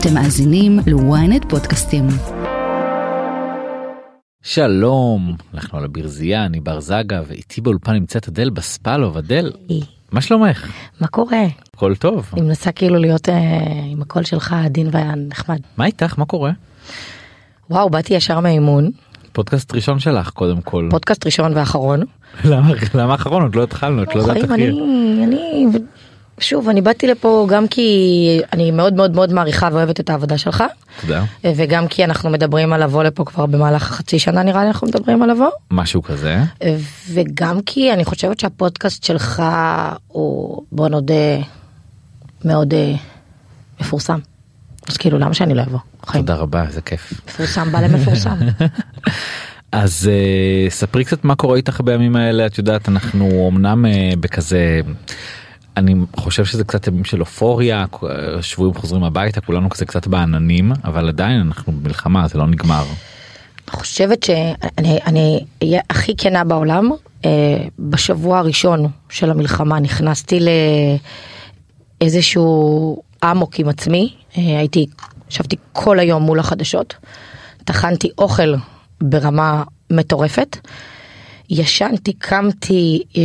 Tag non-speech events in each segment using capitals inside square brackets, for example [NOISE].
אתם מאזינים ל-ynet פודקאסטים. שלום, אנחנו על הברזייה, אני בר זגה, ואיתי באולפן נמצאת אדל בספלוב, אדל, מה שלומך? מה קורה? הכל טוב. אני מנסה כאילו להיות אה, עם הקול שלך עדין ונחמד. מה איתך? מה קורה? וואו, באתי ישר מהאימון, פודקאסט ראשון שלך קודם כל. פודקאסט ראשון ואחרון. למה למה האחרון? עוד לא התחלנו, את לא יודעת יהיה. אני, אני, שוב, אני באתי לפה גם כי אני מאוד מאוד מאוד מעריכה ואוהבת את העבודה שלך, תודה. אה, וגם כי אנחנו מדברים על לבוא לפה כבר במהלך חצי שנה נראה לי אנחנו מדברים על לבוא, משהו כזה. אה, וגם כי אני חושבת שהפודקאסט שלך הוא, בוא נודה, מאוד אה, מפורסם. אז כאילו למה שאני לא אבוא? חיים. תודה רבה, איזה כיף. מפורסם בא למפורסם. [LAUGHS] אז uh, ספרי קצת מה קורה איתך בימים האלה, את יודעת, אנחנו אמנם uh, בכזה... אני חושב שזה קצת ימים של אופוריה, שבויים חוזרים הביתה, כולנו כזה קצת בעננים, אבל עדיין אנחנו במלחמה, זה לא נגמר. חושבת שאני אני אהיה הכי כנה בעולם אה, בשבוע הראשון של המלחמה נכנסתי לאיזשהו אמוק עם עצמי אה, הייתי ישבתי כל היום מול החדשות טחנתי אוכל ברמה מטורפת. ישנתי, קמתי, אה,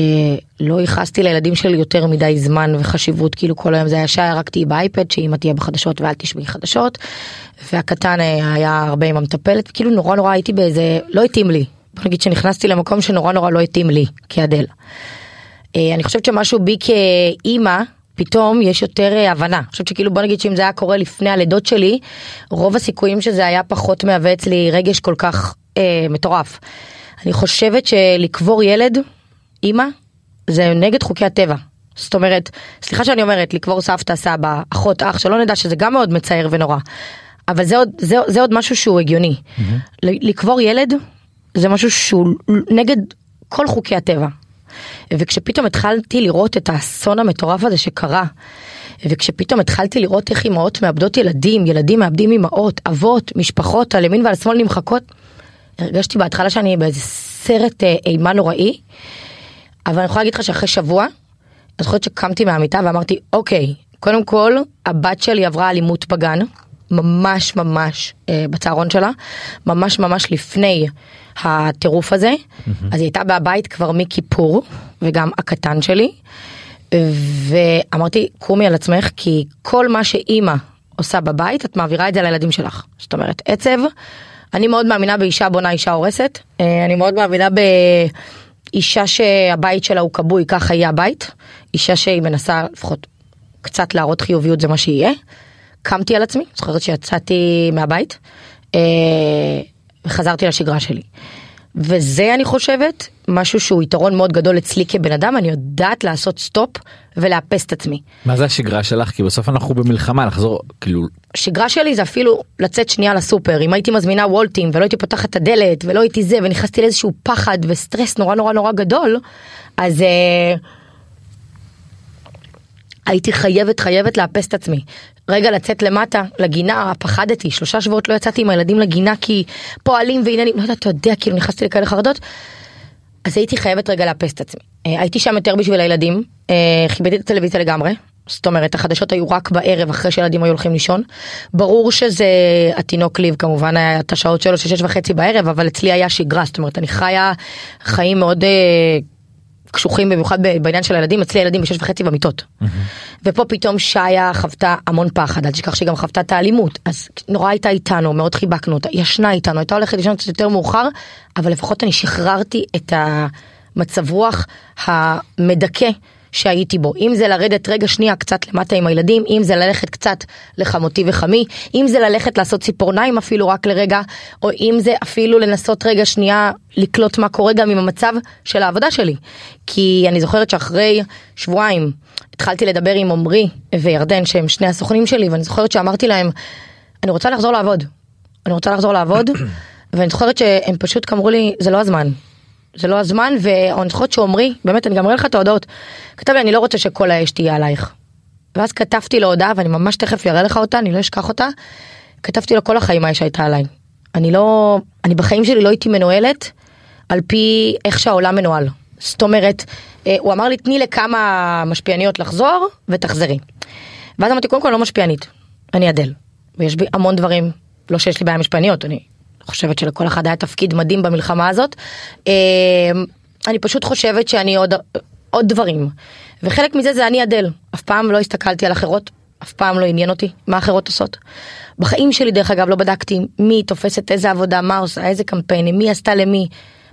לא ייחסתי לילדים שלי יותר מדי זמן וחשיבות, כאילו כל היום זה היה שעה, רק תהיי באייפד, שאמא תהיה בחדשות ואל תשמעי חדשות. והקטן אה, היה הרבה עם המטפלת, כאילו נורא נורא הייתי באיזה, לא התאים לי. בוא נגיד שנכנסתי למקום שנורא נורא לא התאים לי, כאדל. אה, אני חושבת שמשהו בי כאימא, פתאום יש יותר אה, הבנה. אני חושבת שכאילו בוא נגיד שאם זה היה קורה לפני הלידות שלי, רוב הסיכויים שזה היה פחות מהווה אצלי רגש כל כך אה, מטורף. אני חושבת שלקבור ילד, אימא, זה נגד חוקי הטבע. זאת אומרת, סליחה שאני אומרת, לקבור סבתא, סבא, אחות, אח, שלא נדע שזה גם מאוד מצער ונורא. אבל זה עוד, זה, זה עוד משהו שהוא הגיוני. Mm-hmm. לקבור ילד זה משהו שהוא נגד כל חוקי הטבע. וכשפתאום התחלתי לראות את האסון המטורף הזה שקרה, וכשפתאום התחלתי לראות איך אמהות מאבדות ילדים, ילדים מאבדים אמהות, אבות, משפחות, על ימין ועל שמאל נמחקות, הרגשתי בהתחלה שאני באיזה סרט אה, אימה נוראי, אבל אני יכולה להגיד לך שאחרי שבוע, אני זוכרת שקמתי מהמיטה ואמרתי, אוקיי, קודם כל, הבת שלי עברה אלימות בגן, ממש ממש אה, בצהרון שלה, ממש ממש לפני הטירוף הזה, mm-hmm. אז היא הייתה בבית כבר מכיפור, וגם הקטן שלי, ואמרתי, קומי על עצמך, כי כל מה שאימא עושה בבית, את מעבירה את זה לילדים שלך. זאת אומרת, עצב, אני מאוד מאמינה באישה בונה אישה הורסת, אה, אני מאוד מאמינה באישה שהבית שלה הוא כבוי, ככה יהיה הבית, אישה שהיא מנסה לפחות קצת להראות חיוביות זה מה שיהיה. קמתי על עצמי, זוכרת שיצאתי מהבית אה, וחזרתי לשגרה שלי. וזה אני חושבת משהו שהוא יתרון מאוד גדול אצלי כבן אדם אני יודעת לעשות סטופ ולאפס את עצמי. מה זה השגרה שלך? כי בסוף אנחנו במלחמה, לחזור, כאילו... שגרה שלי זה אפילו לצאת שנייה לסופר אם הייתי מזמינה וולטים ולא הייתי פותחת את הדלת ולא הייתי זה ונכנסתי לאיזשהו פחד וסטרס נורא נורא נורא גדול אז uh, הייתי חייבת חייבת לאפס את עצמי. רגע לצאת למטה לגינה פחדתי שלושה שבועות לא יצאתי עם הילדים לגינה כי פועלים ועניינים לא יודעת אתה יודע כאילו נכנסתי לכאלה חרדות. אז הייתי חייבת רגע לאפס את עצמי. אה, הייתי שם יותר בשביל הילדים, אה, כיבדתי את הטלוויזיה לגמרי. זאת אומרת החדשות היו רק בערב אחרי שילדים היו הולכים לישון. ברור שזה התינוק ליב כמובן היה את השעות שלו של שש וחצי בערב אבל אצלי היה שגרה זאת אומרת אני חיה חיים מאוד אה, קשוחים במיוחד בעניין של הילדים אצלי הילדים בשש וחצי במיטות. Mm-hmm. ופה פתאום שיה חוותה המון פחד אל תשכח שהיא גם חוותה את האלימות אז נורא הייתה איתנו מאוד חיבקנו אותה ישנה איתנו הייתה הולכת לישון קצת יותר מאוחר אבל לפחות אני שחררתי את המצב רוח המדכא שהייתי בו. אם זה לרדת רגע שנייה קצת למטה עם הילדים אם זה ללכת קצת לחמותי וחמי אם זה ללכת לעשות ציפורניים אפילו רק לרגע או אם זה אפילו לנסות רגע שנייה לקלוט מה קורה גם עם המצב של העבודה שלי. כי אני זוכרת שאחרי שבועיים התחלתי לדבר עם עמרי וירדן שהם שני הסוכנים שלי ואני זוכרת שאמרתי להם אני רוצה לחזור לעבוד. אני רוצה לחזור לעבוד. [CLEARS THROAT] ואני זוכרת שהם פשוט אמרו לי זה לא הזמן זה לא הזמן ואני זוכרת שעומרי באמת אני גם אראה לך את ההודעות כתב לי אני לא רוצה שכל האש תהיה עלייך. ואז כתבתי לו הודעה ואני ממש תכף אראה לך אותה אני לא אשכח אותה. כתבתי לו כל החיים האש הייתה עליי. אני לא אני בחיים שלי לא הייתי מנוהלת על פי איך שהעולם מנוהל. זאת אומרת אה, הוא אמר לי תני לכמה משפיעניות לחזור ותחזרי. ואז אמרתי קודם כל לא משפיענית אני אדל. ויש בי המון דברים, לא שיש לי בעיה משפיעניות, אני חושבת שלכל אחד היה תפקיד מדהים במלחמה הזאת. אה, אני פשוט חושבת שאני עוד, עוד דברים, וחלק מזה זה אני אדל, אף פעם לא הסתכלתי על אחרות, אף פעם לא עניין אותי מה אחרות עושות. בחיים שלי דרך אגב לא בדקתי מי תופסת איזה עבודה, מה עושה, איזה קמפיינים, מי עשתה למי.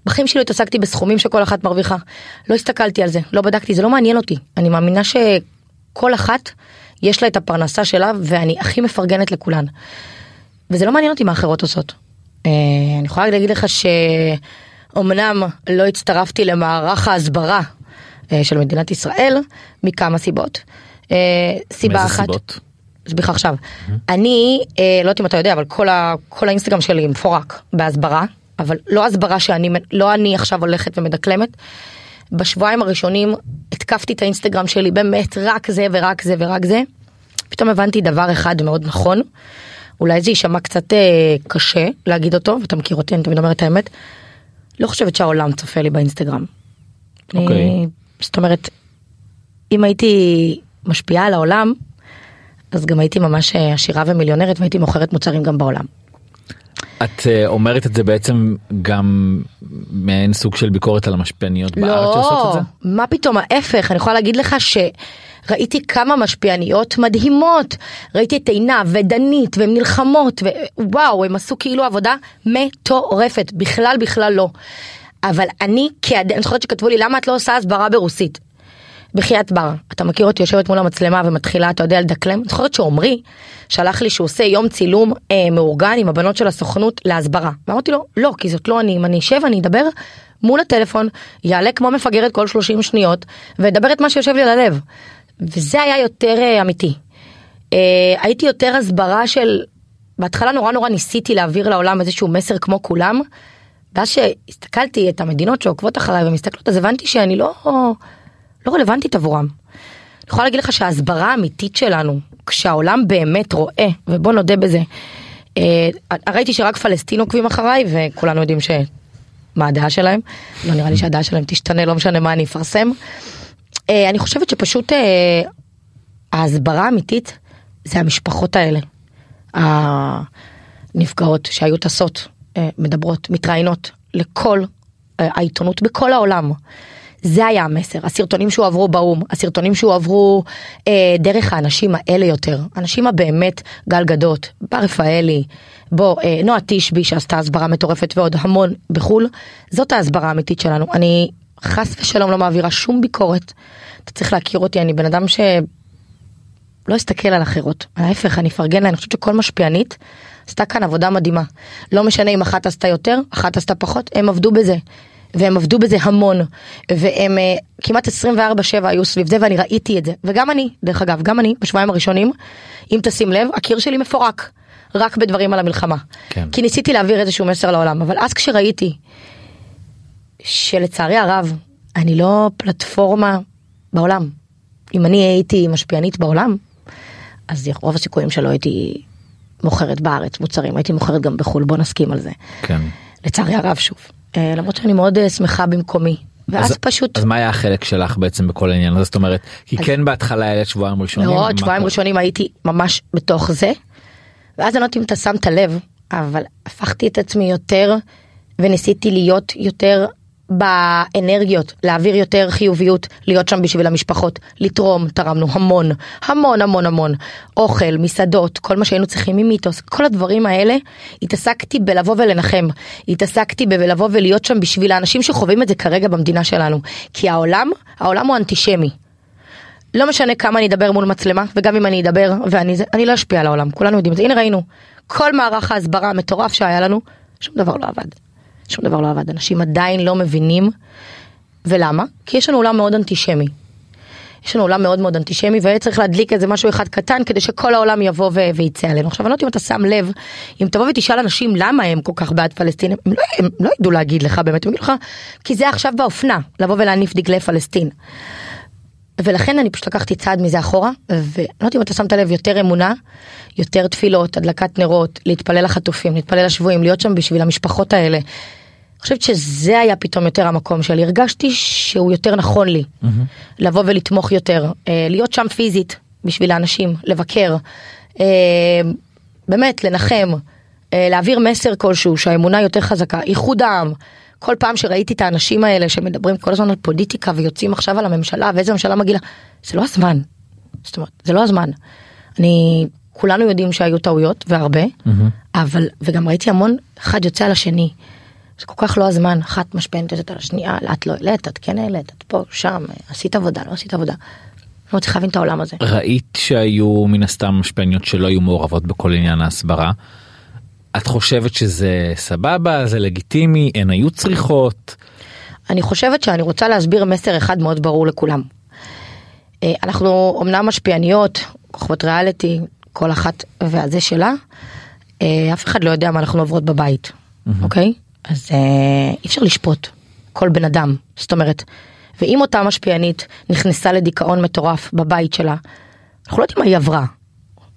בחיים שלי התעסקתי בסכומים שכל אחת מרוויחה. לא הסתכלתי על זה, לא בדקתי, זה לא מעניין אותי. אני מאמינה שכל אחת יש לה את הפרנסה שלה ואני הכי מפרגנת לכולן. וזה לא מעניין אותי מה אחרות עושות. אה, אני יכולה להגיד לך שאומנם לא הצטרפתי למערך ההסברה אה, של מדינת ישראל מכמה סיבות. אה, סיבה אחת, סיבות? אסביר עכשיו. אני, אה, לא יודעת אם אתה יודע, אבל כל, ה, כל האינסטגרם שלי מפורק בהסברה, אבל לא הסברה שאני, לא אני עכשיו הולכת ומדקלמת. בשבועיים הראשונים התקפתי את האינסטגרם שלי באמת רק זה ורק זה ורק זה. פתאום הבנתי דבר אחד מאוד נכון. אולי זה יישמע קצת אה, קשה להגיד אותו, ואתה מכיר אותי, אני תמיד אומרת את האמת. לא חושבת שהעולם צופה לי באינסטגרם. אני- אוקיי. זאת אומרת, אם הייתי משפיעה על העולם, אז גם הייתי ממש אה, עשירה ומיליונרת והייתי מוכרת מוצרים גם בעולם. את אה, אומרת את זה בעצם גם מעין סוג של ביקורת על המשפיעניות בארץ שעושות את לא, זה? מה פתאום ההפך, אני יכולה להגיד לך שראיתי כמה משפיעניות מדהימות, ראיתי את עינב ודנית והן נלחמות ווואו הם עשו כאילו עבודה מטורפת, בכלל בכלל לא. אבל אני כאדם, אני זוכרת שכתבו לי למה את לא עושה הסברה ברוסית. בחייאת בר, אתה מכיר אותי יושבת מול המצלמה ומתחילה, אתה יודע, לדקלם? אני זוכרת שעמרי שלח לי שהוא עושה יום צילום אה, מאורגן עם הבנות של הסוכנות להסברה. ואמרתי לו, לא, כי זאת לא אני, אם אני אשב אני אדבר מול הטלפון, יעלה כמו מפגרת כל 30 שניות, ואדבר את מה שיושב לי על הלב. וזה היה יותר אה, אמיתי. אה, הייתי יותר הסברה של, בהתחלה נורא נורא ניסיתי להעביר לעולם איזשהו מסר כמו כולם, ואז שהסתכלתי את המדינות שעוקבות אחריי ומסתכלות, אז הבנתי שאני לא... לא רלוונטית עבורם. אני יכולה להגיד לך שההסברה האמיתית שלנו, כשהעולם באמת רואה, ובוא נודה בזה, אה, ראיתי שרק פלסטין עוקבים אחריי, וכולנו יודעים ש... מה הדעה שלהם, לא נראה לי שהדעה שלהם תשתנה, לא משנה מה אני אפרסם. אה, אני חושבת שפשוט אה, ההסברה האמיתית זה המשפחות האלה. הנפגעות שהיו טסות, אה, מדברות, מתראיינות לכל אה, העיתונות בכל העולם. זה היה המסר, הסרטונים שהועברו באו"ם, הסרטונים שהועברו אה, דרך האנשים האלה יותר, האנשים הבאמת גל גדות, בר רפאלי, בוא, אה, נועה תשבי שעשתה הסברה מטורפת ועוד המון בחו"ל, זאת ההסברה האמיתית שלנו. אני חס ושלום לא מעבירה שום ביקורת, אתה צריך להכיר אותי, אני בן אדם ש... לא אסתכל על אחרות, ההפך אני אפרגן לה, אני חושבת שכל משפיענית עשתה כאן עבודה מדהימה. לא משנה אם אחת עשתה יותר, אחת עשתה פחות, הם עבדו בזה. והם עבדו בזה המון, והם אה, כמעט 24/7 היו סביב זה ואני ראיתי את זה, וגם אני, דרך אגב, גם אני בשבועיים הראשונים, אם תשים לב, הקיר שלי מפורק, רק בדברים על המלחמה. כן. כי ניסיתי להעביר איזשהו מסר לעולם, אבל אז כשראיתי שלצערי הרב, אני לא פלטפורמה בעולם. אם אני הייתי משפיענית בעולם, אז רוב הסיכויים שלא הייתי מוכרת בארץ מוצרים, הייתי מוכרת גם בחו"ל, בוא נסכים על זה. כן. לצערי הרב שוב. אה, למרות שאני מאוד אה, שמחה במקומי. ואז אז, פשוט, אז מה היה החלק שלך בעצם בכל העניין הזה זאת אומרת כי אז- כן בהתחלה היה שבועיים ראשונים. מאוד שבועיים? ראשונים הייתי ממש בתוך זה. ואז אני לא יודעת אם אתה שמת לב, אבל הפכתי את עצמי יותר וניסיתי להיות יותר באנרגיות, להעביר יותר חיוביות, להיות שם בשביל המשפחות, לתרום, תרמנו המון, המון המון המון, אוכל, מסעדות, כל מה שהיינו צריכים ממיתוס, כל הדברים האלה, התעסקתי בלבוא ולנחם, התעסקתי בלבוא ולהיות שם בשביל האנשים שחווים את זה כרגע במדינה שלנו, כי העולם, העולם הוא אנטישמי. לא משנה כמה אני אדבר מול מצלמה, וגם אם אני אדבר ואני אני לא אשפיע על העולם, כולנו יודעים את זה, הנה ראינו, כל מערך ההסברה המטורף שהיה לנו, שום דבר לא עבד. שום דבר לא עבד, אנשים עדיין לא מבינים, ולמה? כי יש לנו עולם מאוד אנטישמי. יש לנו עולם מאוד מאוד אנטישמי והיה צריך להדליק איזה משהו אחד קטן כדי שכל העולם יבוא ו- ויצא עלינו. עכשיו אני לא יודעת אם אתה שם לב, אם תבוא ותשאל אנשים למה הם כל כך בעד פלסטין, הם לא, הם לא ידעו להגיד לך באמת, הם יגידו לך, כי זה עכשיו באופנה, לבוא ולהניף דגלי פלסטין. ולכן אני פשוט לקחתי צעד מזה אחורה, ולא יודעת אם אתה שמת לב, יותר אמונה, יותר תפילות, הדלקת נרות, להתפלל לחטופים, להתפלל לשבויים, להיות שם בשביל המשפחות האלה. אני חושבת שזה היה פתאום יותר המקום שלי, הרגשתי שהוא יותר נכון לי, לבוא ולתמוך יותר, אה, להיות שם פיזית בשביל האנשים, לבקר. אה, באמת, לנחם, אה, להעביר מסר כלשהו שהאמונה יותר חזקה, איחוד העם. כל פעם שראיתי את האנשים האלה שמדברים כל הזמן על פוליטיקה ויוצאים עכשיו על הממשלה ואיזה ממשלה מגעילה, זה לא הזמן. זאת אומרת, זה לא הזמן. אני, כולנו יודעים שהיו טעויות והרבה, אבל, וגם ראיתי המון, אחד יוצא על השני. זה כל כך לא הזמן, אחת משפענת את על השנייה, את לא העלית, את כן העלית, את פה, שם, עשית עבודה, לא עשית עבודה. לא מצליחה להבין את העולם הזה. ראית שהיו מן הסתם משפיעניות שלא היו מעורבות בכל עניין ההסברה. את חושבת שזה סבבה, זה לגיטימי, הן היו צריכות? אני חושבת שאני רוצה להסביר מסר אחד מאוד ברור לכולם. אה, אנחנו אמנם משפיעניות, כוכבות ריאליטי, כל אחת והזה שלה, אה, אף אחד לא יודע מה אנחנו עוברות בבית, אוקיי? אז אה, אי אפשר לשפוט כל בן אדם, זאת אומרת, ואם אותה משפיענית נכנסה לדיכאון מטורף בבית שלה, אנחנו לא יודעים מה היא עברה.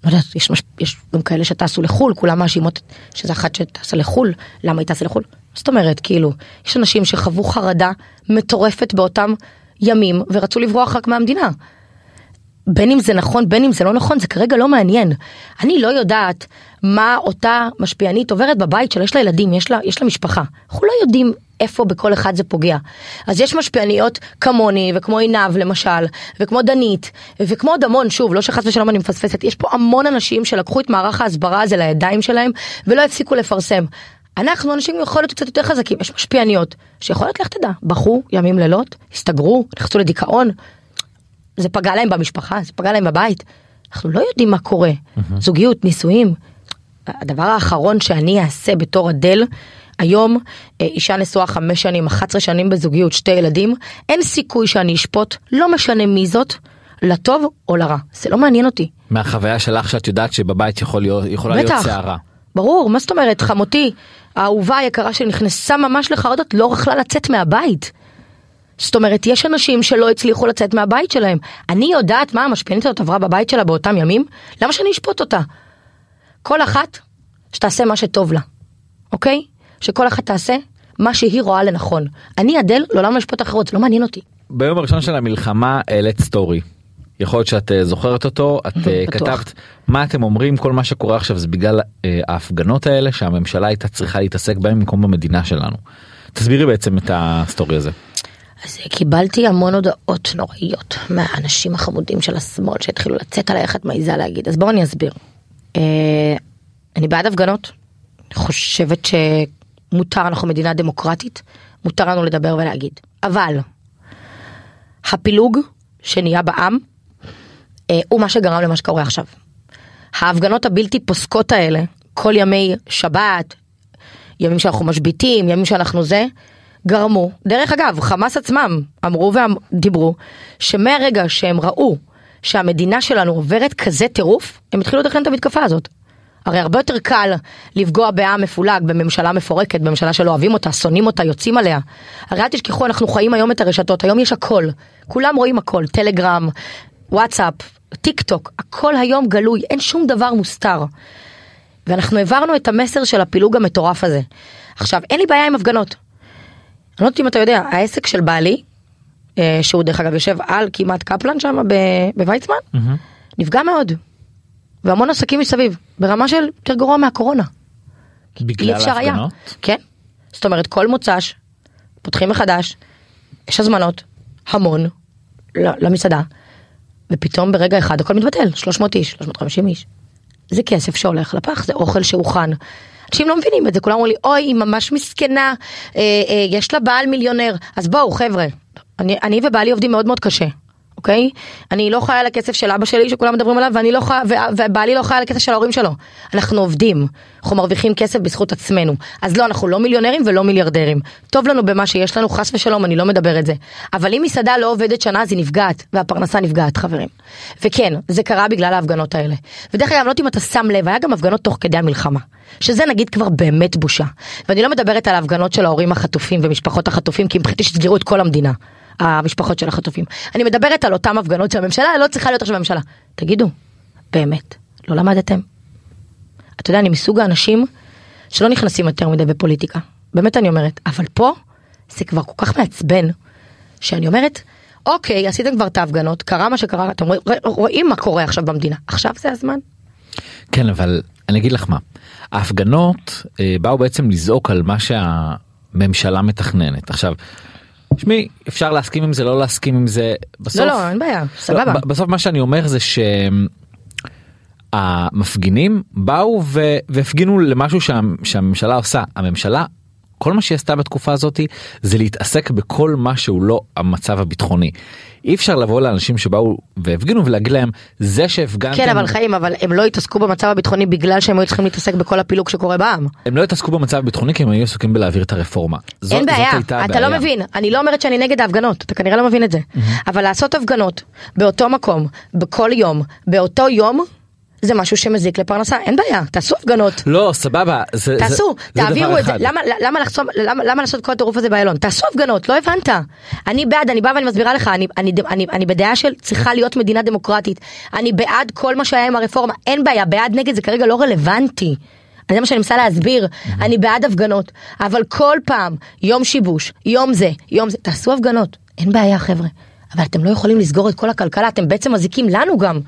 לא יודעת, יש, מש... יש גם כאלה שטסו לחו"ל, כולם מאשימות שזה אחת שטסה לחו"ל, למה היא טסה לחו"ל? זאת אומרת, כאילו, יש אנשים שחוו חרדה מטורפת באותם ימים ורצו לברוח רק מהמדינה. בין אם זה נכון, בין אם זה לא נכון, זה כרגע לא מעניין. אני לא יודעת מה אותה משפיענית עוברת בבית שלה, יש לה ילדים, יש לה, יש לה משפחה. אנחנו לא יודעים איפה בכל אחד זה פוגע. אז יש משפיעניות כמוני וכמו עינב למשל, וכמו דנית, וכמו עוד המון, שוב, לא שחס ושלום אני מפספסת, יש פה המון אנשים שלקחו את מערך ההסברה הזה לידיים שלהם ולא הפסיקו לפרסם. אנחנו אנשים יכול להיות קצת יותר חזקים, יש משפיעניות שיכולות לך תדע, בכו ימים לילות, הסתגרו, נכנסו לדיכאון, זה פגע להם במשפחה, זה פגע להם בבית. אנחנו לא יודעים מה קורה. זוגיות, נישואים. הדבר האחרון שאני אעשה בתור אדל, היום אה, אישה נשואה חמש שנים, 11 שנים בזוגיות, שתי ילדים, אין סיכוי שאני אשפוט, לא משנה מי זאת, לטוב או לרע. זה לא מעניין אותי. מהחוויה שלך שאת יודעת שבבית יכול להיות, יכולה להיות בטח. סערה. ברור, מה זאת אומרת, חמותי, האהובה היקרה שנכנסה ממש לחרדות, לא יכלה לצאת מהבית. זאת אומרת, יש אנשים שלא הצליחו לצאת מהבית שלהם. אני יודעת מה המשפיענית הזאת עברה בבית שלה באותם ימים, למה שאני אשפוט אותה? כל אחת, שתעשה מה שטוב לה, אוקיי? שכל אחת תעשה מה שהיא רואה לנכון. אני אדל, לעולם לא אשפוט אחרות, זה לא מעניין אותי. ביום הראשון של המלחמה העלית סטורי. יכול להיות שאת אה, זוכרת אותו, את אה. [LAUGHS] כתבת מה אתם אומרים כל מה שקורה עכשיו זה בגלל אה, ההפגנות האלה שהממשלה הייתה צריכה להתעסק בהם במקום במדינה שלנו. תסבירי בעצם את הסטורי הזה. אז קיבלתי המון הודעות נוראיות מהאנשים החמודים של השמאל שהתחילו לצאת עליי איך את מעיזה להגיד אז בואו אני אסביר. אה, אני בעד הפגנות. חושבת שמותר אנחנו מדינה דמוקרטית מותר לנו לדבר ולהגיד אבל הפילוג שנהיה בעם אה, הוא מה שגרם למה שקורה עכשיו. ההפגנות הבלתי פוסקות האלה כל ימי שבת ימים שאנחנו משביתים ימים שאנחנו זה גרמו, דרך אגב, חמאס עצמם אמרו ודיברו, שמהרגע שהם ראו שהמדינה שלנו עוברת כזה טירוף, הם התחילו לתכנן את המתקפה הזאת. הרי הרבה יותר קל לפגוע בעם מפולג, בממשלה מפורקת, בממשלה שלא אוהבים אותה, שונאים אותה, יוצאים עליה. הרי אל תשכחו, אנחנו חיים היום את הרשתות, היום יש הכל. כולם רואים הכל, טלגרם, וואטסאפ, טיק טוק, הכל היום גלוי, אין שום דבר מוסתר. ואנחנו העברנו את המסר של הפילוג המטורף הזה. עכשיו, אין לי בעיה עם הפגנות. אני לא יודעת אם אתה יודע, העסק של בעלי, אה, שהוא דרך אגב יושב על כמעט קפלן שם בוויצמן, נפגע מאוד. והמון עסקים מסביב, ברמה של יותר גרוע מהקורונה. בגלל אפשר היה. ההפגנות? כן. זאת אומרת, כל מוצ"ש, פותחים מחדש, יש הזמנות, המון, למסעדה, ופתאום ברגע אחד הכל מתבטל, 300 איש, 350 איש. זה כסף שהולך לפח, זה אוכל שהוכן. אנשים לא מבינים את זה, כולם אומרים לי, אוי, היא ממש מסכנה, אה, אה, יש לה בעל מיליונר. אז בואו, חבר'ה, אני, אני ובעלי עובדים מאוד מאוד קשה, אוקיי? אני לא חיה על הכסף של אבא שלי שכולם מדברים עליו, ואני לא חיה, ובעלי לא חיה על הכסף של ההורים שלו. אנחנו עובדים, אנחנו מרוויחים כסף בזכות עצמנו. אז לא, אנחנו לא מיליונרים ולא מיליארדרים. טוב לנו במה שיש לנו, חס ושלום, אני לא מדבר את זה. אבל אם מסעדה לא עובדת שנה, אז היא נפגעת, והפרנסה נפגעת, חברים. וכן, זה קרה בגלל ההפגנות האלה. ודרך אגב, לא יודעת אם אתה שם לב, היה גם הפגנות תוך כדי המלחמה. שזה נגיד כבר באמת בושה. ואני לא מדברת על ההפגנות של ההורים החטופים ומשפחות החטופים, כי מבחינתי שתסגרו את כל המדינה. המשפחות של החטופים. אני מדברת על אותם הפגנות שהממשלה לא צריכה להיות עכשיו בממשלה. תגידו, באמת, לא למדתם? אתה יודע, אני מסוג האנשים שלא נכנסים יותר מדי בפוליטיקה. באמת אני אומרת. אבל פה, זה כבר כל כך מעצבן, שאני אומרת, אוקיי, עשיתם כבר את ההפגנות, קרה מה שקרה, אתם רואים מה קורה עכשיו במדינה. עכשיו זה הזמן? כן אבל אני אגיד לך מה ההפגנות אה, באו בעצם לזעוק על מה שהממשלה מתכננת עכשיו. שמי אפשר להסכים עם זה לא להסכים עם זה בסוף לא, לא, אין בעיה, סבבה. ב- בסוף מה שאני אומר זה שהמפגינים באו ו- והפגינו למשהו שה- שהממשלה עושה הממשלה כל מה שהיא עשתה בתקופה הזאת זה להתעסק בכל מה שהוא לא המצב הביטחוני. אי אפשר לבוא לאנשים שבאו והפגינו ולהגיד להם זה שהפגנתם כן, אבל חיים, אבל הם לא התעסקו במצב הביטחוני בגלל שהם היו צריכים להתעסק בכל הפילוג שקורה בעם. הם לא התעסקו במצב הביטחוני כי הם היו עסוקים בלהעביר את הרפורמה. זו- אין בעיה, אתה לא הבעיה. מבין, אני לא אומרת שאני נגד ההפגנות, אתה כנראה לא מבין את זה. אבל לעשות הפגנות באותו מקום, בכל יום, באותו יום, זה משהו שמזיק לפרנסה, אין בעיה, תעשו הפגנות. לא סבבה זה, תעשו, זה, זה תעבירו דבר את זה. למה, למה, לחסום, למה, למה לעשות כל הטירוף הזה באיילון? תעשו הפגנות, לא הבנת. אני בעד, אני באה ואני מסבירה לך, אני, אני, אני, אני בדעה של צריכה להיות מדינה דמוקרטית. אני בעד כל מה שהיה עם הרפורמה, אין בעיה, בעד נגד זה כרגע לא רלוונטי. זה מה שאני מנסה להסביר, אני בעד הפגנות, אבל כל פעם, יום שיבוש, יום זה, יום זה, תעשו הפגנות, אין בעיה חבר'ה, אבל אתם לא יכולים לסגור את כל הכלכלה, אתם בעצם מזיקים לנו גם.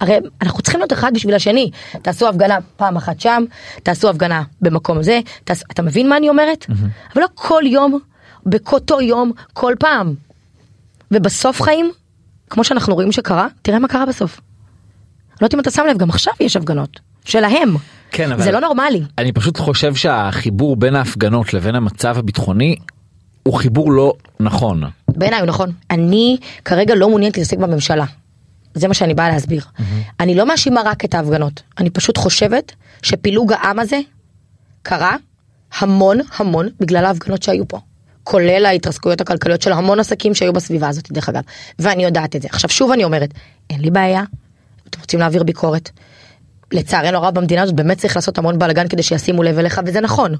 הרי אנחנו צריכים להיות אחד בשביל השני. תעשו הפגנה פעם אחת שם, תעשו הפגנה במקום זה, תעש... אתה מבין מה אני אומרת? אבל לא כל יום, באותו יום, כל פעם. ובסוף חיים, כמו שאנחנו רואים שקרה, תראה מה קרה בסוף. לא יודעת אם אתה שם לב, גם עכשיו יש הפגנות. שלהם. כן, אבל- זה לא נורמלי. אני פשוט חושב שהחיבור בין ההפגנות לבין המצב הביטחוני הוא חיבור לא נכון. בעיניי הוא נכון. אני כרגע לא מעוניינת להתעסק בממשלה. זה מה שאני באה להסביר. אני לא מאשימה רק את ההפגנות. אני פשוט חושבת שפילוג העם הזה קרה המון המון בגלל ההפגנות שהיו פה. כולל ההתרסקויות הכלכליות של המון עסקים שהיו בסביבה הזאת דרך אגב. ואני יודעת את זה. עכשיו שוב אני אומרת, אין לי בעיה. אתם רוצים להעביר ביקורת. לצערנו הרב במדינה הזאת באמת צריך לעשות המון בלאגן כדי שישימו לב אליך וזה נכון.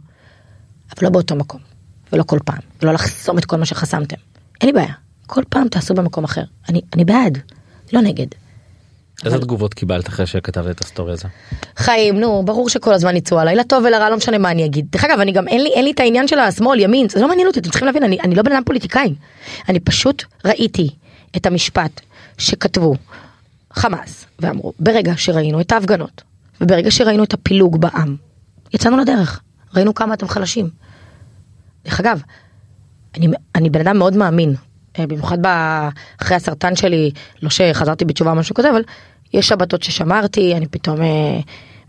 אבל לא באותו מקום. ולא כל פעם. ולא לחסום את כל מה שחסמתם. אין לי בעיה. כל פעם תעשו במקום אחר. אני, אני בעד. לא נגד. איזה תגובות קיבלת אחרי שכתבת את הסטורי הזה? חיים, נו, ברור שכל הזמן יצאו עליי, לטוב ולרע, לא משנה מה אני אגיד. דרך אגב, אני גם, אין לי, אין לי את העניין של השמאל, ימין, זה לא מעניין אותי, אתם צריכים להבין, אני, אני לא בן אדם פוליטיקאי. אני פשוט ראיתי את המשפט שכתבו חמאס, ואמרו, ברגע שראינו את ההפגנות, וברגע שראינו את הפילוג בעם, יצאנו לדרך, ראינו כמה אתם חלשים. דרך אגב, אני, אני בן אדם מאוד מאמין, במיוחד ב- אחרי הסרטן שלי, לא שחזרתי בתשובה או משהו כזה, אבל יש שבתות ששמרתי, אני פתאום אה,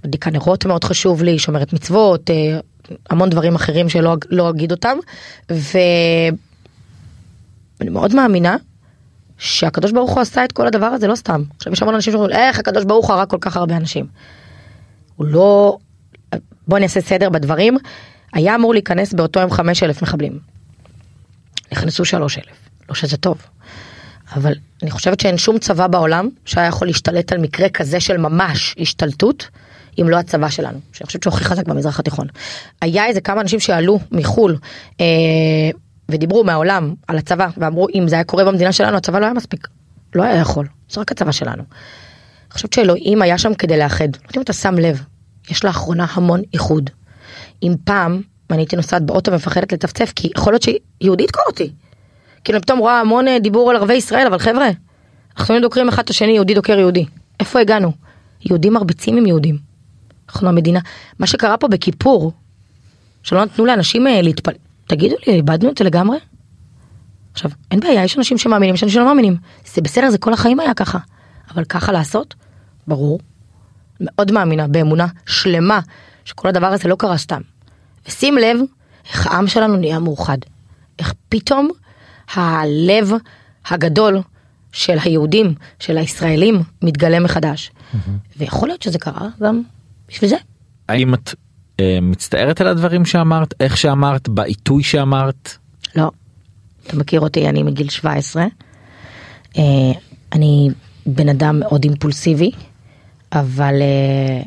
מדליקה נרות מאוד חשוב לי, שומרת מצוות, אה, המון דברים אחרים שלא לא אגיד אותם, ואני מאוד מאמינה שהקדוש ברוך הוא עשה את כל הדבר הזה לא סתם. עכשיו יש המון אנשים שאומרים, איך הקדוש ברוך הוא הרג כל כך הרבה אנשים. הוא לא, בוא נעשה סדר בדברים, היה אמור להיכנס באותו יום 5,000 מחבלים. נכנסו 3,000, לא שזה טוב. אבל אני חושבת שאין שום צבא בעולם שהיה יכול להשתלט על מקרה כזה של ממש השתלטות, אם לא הצבא שלנו, שאני חושבת שהוא הכי חזק במזרח התיכון. היה איזה כמה אנשים שעלו מחו"ל אה, ודיברו מהעולם על הצבא, ואמרו אם זה היה קורה במדינה שלנו הצבא לא היה מספיק. לא היה יכול, זה רק הצבא שלנו. אני חושבת שאלוהים היה שם כדי לאחד. לא יודעת אם אתה שם לב, יש לאחרונה המון איחוד. אם פעם אני הייתי נוסעת באוטו ומפחדת לצפצף כי יכול להיות שיהודי ידקור אותי. כאילו פתאום רואה המון אה, דיבור על ערבי ישראל אבל חבר'ה אנחנו דוקרים אחד את השני יהודי דוקר יהודי. איפה הגענו? יהודים מרביצים עם יהודים. אנחנו המדינה. מה שקרה פה בכיפור שלא נתנו לאנשים אה, להתפל... תגידו לי איבדנו את זה לגמרי? עכשיו אין בעיה יש אנשים שמאמינים יש אנשים שלא מאמינים זה בסדר זה כל החיים היה ככה אבל ככה לעשות ברור מאוד מאמינה באמונה שלמה שכל הדבר הזה לא קרה סתם. ושים לב איך העם שלנו נהיה מאוחד. איך פתאום הלב הגדול של היהודים, של הישראלים, מתגלה מחדש. ויכול להיות שזה קרה גם בשביל זה. האם את אה, מצטערת על הדברים שאמרת איך שאמרת בעיתוי שאמרת לא. אתה מכיר אותי, אני מגיל 17. אה, אני בן אדם מאוד אימפולסיבי, אבל אה,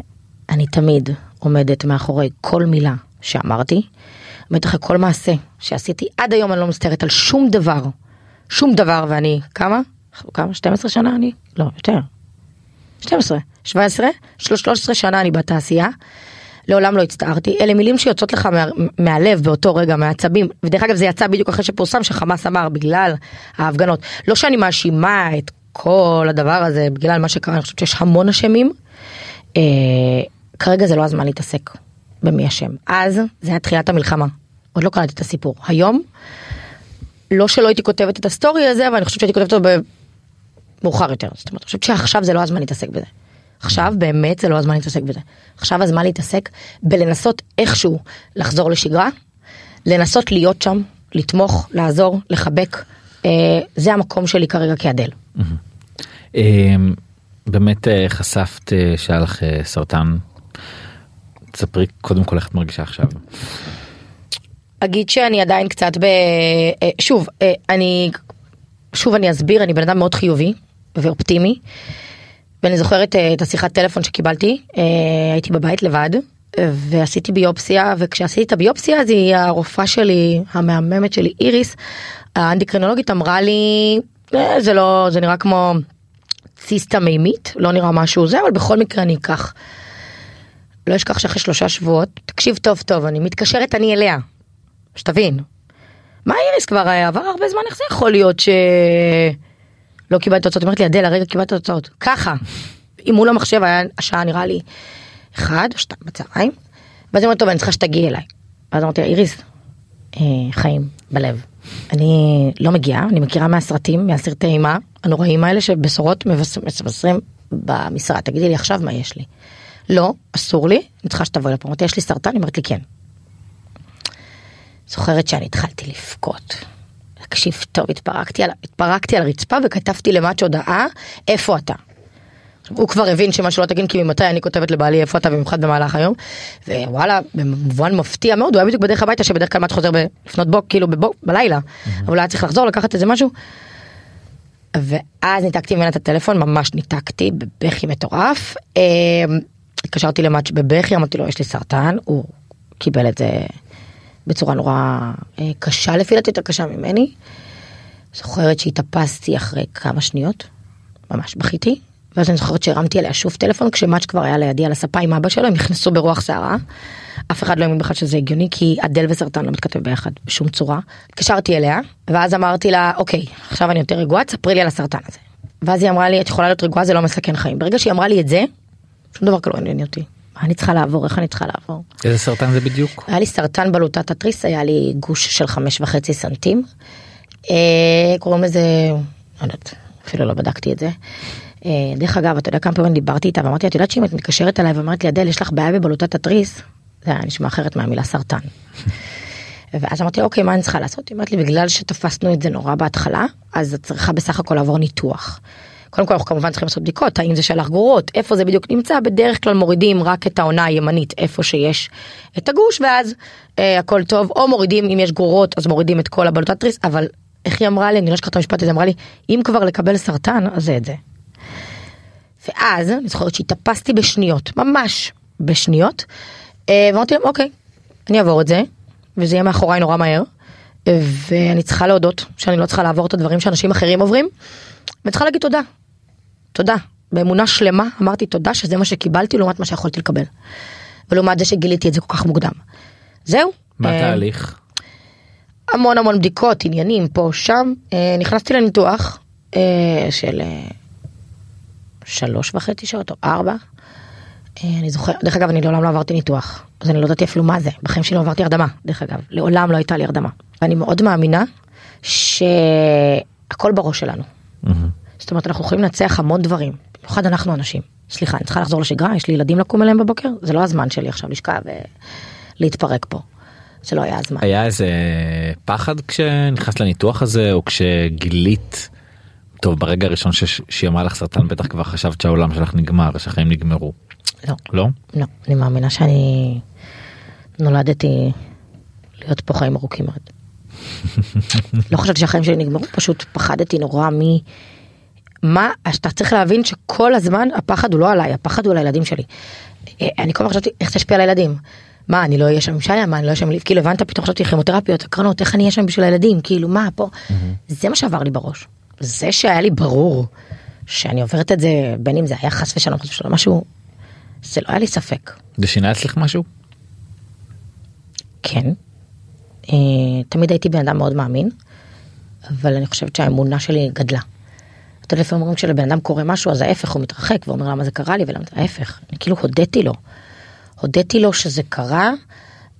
אני תמיד עומדת מאחורי כל מילה שאמרתי. עומדת אחרי כל מעשה שעשיתי. עד היום אני לא מצטערת על שום דבר. שום דבר, ואני, כמה? כמה? 12 שנה אני? לא, יותר. 12, 17, 13 שנה אני בתעשייה. לעולם לא הצטערתי, אלה מילים שיוצאות לך מה, מהלב באותו רגע, מהעצבים, ודרך אגב זה יצא בדיוק אחרי שפורסם שחמאס אמר בגלל ההפגנות. לא שאני מאשימה את כל הדבר הזה בגלל מה שקרה, אני חושבת שיש המון אשמים. אה, כרגע זה לא הזמן להתעסק במי אשם. אז זה היה תחילת המלחמה, עוד לא קראתי את הסיפור. היום, לא שלא הייתי כותבת את הסטורי הזה, אבל אני חושבת שהייתי כותבת אותו מאוחר יותר. זאת אומרת, אני חושבת שעכשיו זה לא הזמן להתעסק בזה. עכשיו באמת זה לא הזמן להתעסק בזה. עכשיו הזמן להתעסק בלנסות איכשהו לחזור לשגרה, לנסות להיות שם, לתמוך, לעזור, לחבק. אה, זה המקום שלי כרגע כאדל. אה, באמת אה, חשפת אה, שהיה לך סרטן. תספרי קודם כל איך את מרגישה עכשיו. אגיד שאני עדיין קצת ב... אה, שוב, אה, אני... שוב אני אסביר, אני בן אדם מאוד חיובי ואופטימי. ואני זוכרת אה, את השיחת טלפון שקיבלתי, הייתי בבית לבד, ועשיתי ביופסיה, וכשעשיתי את הביופסיה אז היא הרופאה שלי, המהממת שלי, איריס, האנדיקרינולוגית אמרה לי, "אה, זה לא, זה נראה כמו ציסטה מימית, לא נראה משהו זה, אבל בכל מקרה אני אקח. לא אשכח שאחרי שלושה שבועות, תקשיב טוב טוב, אני מתקשרת אני אליה, שתבין. מה איריס כבר אה, עבר הרבה זמן, איך זה יכול להיות ש... לא קיבלתי תוצאות, אומרת לי אדל הרגע קיבלת תוצאות, ככה. עם מול המחשב היה השעה נראה לי אחד או שתיים בצהריים, ואז היא אומרת טוב אני צריכה שתגיעי אליי. ואז אמרתי לה איריס, אה, חיים בלב. אני לא מגיעה, אני מכירה מהסרטים, מהסרטי אימה הנוראים האלה שבשורות מבשרים במשרד, תגידי לי עכשיו מה יש לי. לא, אסור לי, אני צריכה שתבואי לפה. אמרתי יש לי סרטן? היא אומרת לי כן. זוכרת שאני התחלתי לבכות. תקשיב טוב, התפרקתי על, התפרקתי על הרצפה וכתבתי למאץ' הודעה, איפה אתה? הוא כבר הבין שמשהו לא תקין כי ממתי אני כותבת לבעלי איפה אתה במיוחד במהלך היום ווואלה במובן מפתיע מאוד הוא היה בדיוק בדרך הביתה שבדרך כלל מאץ' חוזר לפנות בוק כאילו בבוק בלילה אבל היה צריך לחזור לקחת איזה משהו. ואז ניתקתי ממנה את הטלפון ממש ניתקתי בבכי מטורף אה, התקשרתי למאץ' בבכי אמרתי לו יש לי סרטן הוא קיבל את זה בצורה נורא אה, קשה לפי דעתי יותר קשה ממני. זוכרת שהתאפסתי אחרי כמה שניות ממש בכיתי ואז אני זוכרת שהרמתי אליה שוב טלפון כשמאץ' כבר היה לידי על הספה עם אבא שלו הם נכנסו ברוח סערה. אף אחד לא האמין בכלל שזה הגיוני כי אדל וסרטן לא מתכתב ביחד בשום צורה. התקשרתי אליה ואז אמרתי לה אוקיי עכשיו אני יותר רגועה תספרי לי על הסרטן הזה. ואז היא אמרה לי את יכולה להיות רגועה זה לא מסכן חיים ברגע שהיא אמרה לי את זה שום דבר כבר לא עניין אותי. מה אני צריכה לעבור איך אני צריכה לעבור. איזה סרטן זה בדיוק? היה לי סרטן בלוטת התריס, היה לי גוש של חמש וחצי סנטים. אה, קוראים לזה, לא יודעת, אפילו לא בדקתי את זה. אה, דרך אגב, אתה יודע כמה פעמים דיברתי איתה ואמרתי, את יודעת שאם את מתקשרת אליי ואומרת לי, אדל, יש לך בעיה בבלוטת התריס, זה היה נשמע אחרת מהמילה סרטן. [LAUGHS] ואז אמרתי, אוקיי, מה אני צריכה לעשות? היא אומרת לי, בגלל שתפסנו את זה נורא בהתחלה, אז את צריכה בסך הכל לעבור ניתוח. קודם כל אנחנו כמובן צריכים לעשות בדיקות, האם זה שלח גרורות, איפה זה בדיוק נמצא, בדרך כלל מורידים רק את העונה הימנית, איפה שיש את הגוש, ואז אה, הכל טוב, או מורידים, אם יש גרורות, אז מורידים את כל הבלוטת תריס, אבל איך היא אמרה לי, אני לא אשכח את המשפט הזה, אמרה לי, אם כבר לקבל סרטן, אז זה את זה. ואז, אני זוכרת שהתאפסתי בשניות, ממש בשניות, אה, ואמרתי להם, אוקיי, אני אעבור את זה, וזה יהיה מאחוריי נורא מהר, ואני צריכה להודות שאני לא צריכה לעבור את הדברים שאנשים אחרים עוברים, ואני צריכה להגיד תודה. תודה. באמונה שלמה אמרתי תודה שזה מה שקיבלתי לעומת מה שיכולתי לקבל. ולעומת זה שגיליתי את זה כל כך מוקדם. זהו. מה אה, התהליך? המון המון בדיקות, עניינים, פה, שם. אה, נכנסתי לניתוח אה, של שלוש וחצי שעות או ארבע. אני זוכר, דרך אגב, אני לעולם לא עברתי ניתוח, אז אני לא ידעתי אפילו מה זה. בחיים שלי לא עברתי הרדמה, דרך אגב. לעולם לא הייתה לי הרדמה. ואני מאוד מאמינה שהכל בראש שלנו. זאת אומרת, אנחנו יכולים לנצח המון דברים, במיוחד אנחנו אנשים. סליחה, אני צריכה לחזור לשגרה, יש לי ילדים לקום אליהם בבוקר, זה לא הזמן שלי עכשיו לשכב ולהתפרק פה. זה לא היה הזמן. היה איזה פחד כשנכנסת לניתוח הזה או כשגילית. טוב ברגע הראשון שהיא אמרה לך סרטן בטח כבר חשבת שהעולם שלך נגמר שהחיים נגמרו. לא, לא? לא, אני מאמינה שאני נולדתי להיות פה חיים ארוכים מאוד. [LAUGHS] לא חשבתי שהחיים שלי נגמרו, פשוט פחדתי נורא מ... מה, אתה צריך להבין שכל הזמן הפחד הוא לא עליי, הפחד הוא על הילדים שלי. אה, אני כל הזמן חשבתי איך זה ישפיע על הילדים. מה, אני לא אהיה שם עם שיה, מה, אני לא אהיה שם? כאילו הבנת פתאום חשבתי כימותרפיות, הקרנות, איך אני אהיה שם בשביל הילדים, כאילו מה, פה. זה מה שעבר לי בראש. זה שהיה לי ברור שאני עוברת את זה, בין אם זה היה חס ושלום, חס ושלום, משהו, זה לא היה לי ספק. זה שינה אצלך משהו? כן. אה, תמיד הייתי בן אדם מאוד מאמין, אבל אני חושבת שהאמונה שלי גדלה. אתה יודע, לפעמים אומרים כשלבן אדם קורה משהו אז ההפך הוא מתרחק ואומר למה זה קרה לי ולמה ההפך. אני כאילו הודיתי לו. הודיתי לו שזה קרה,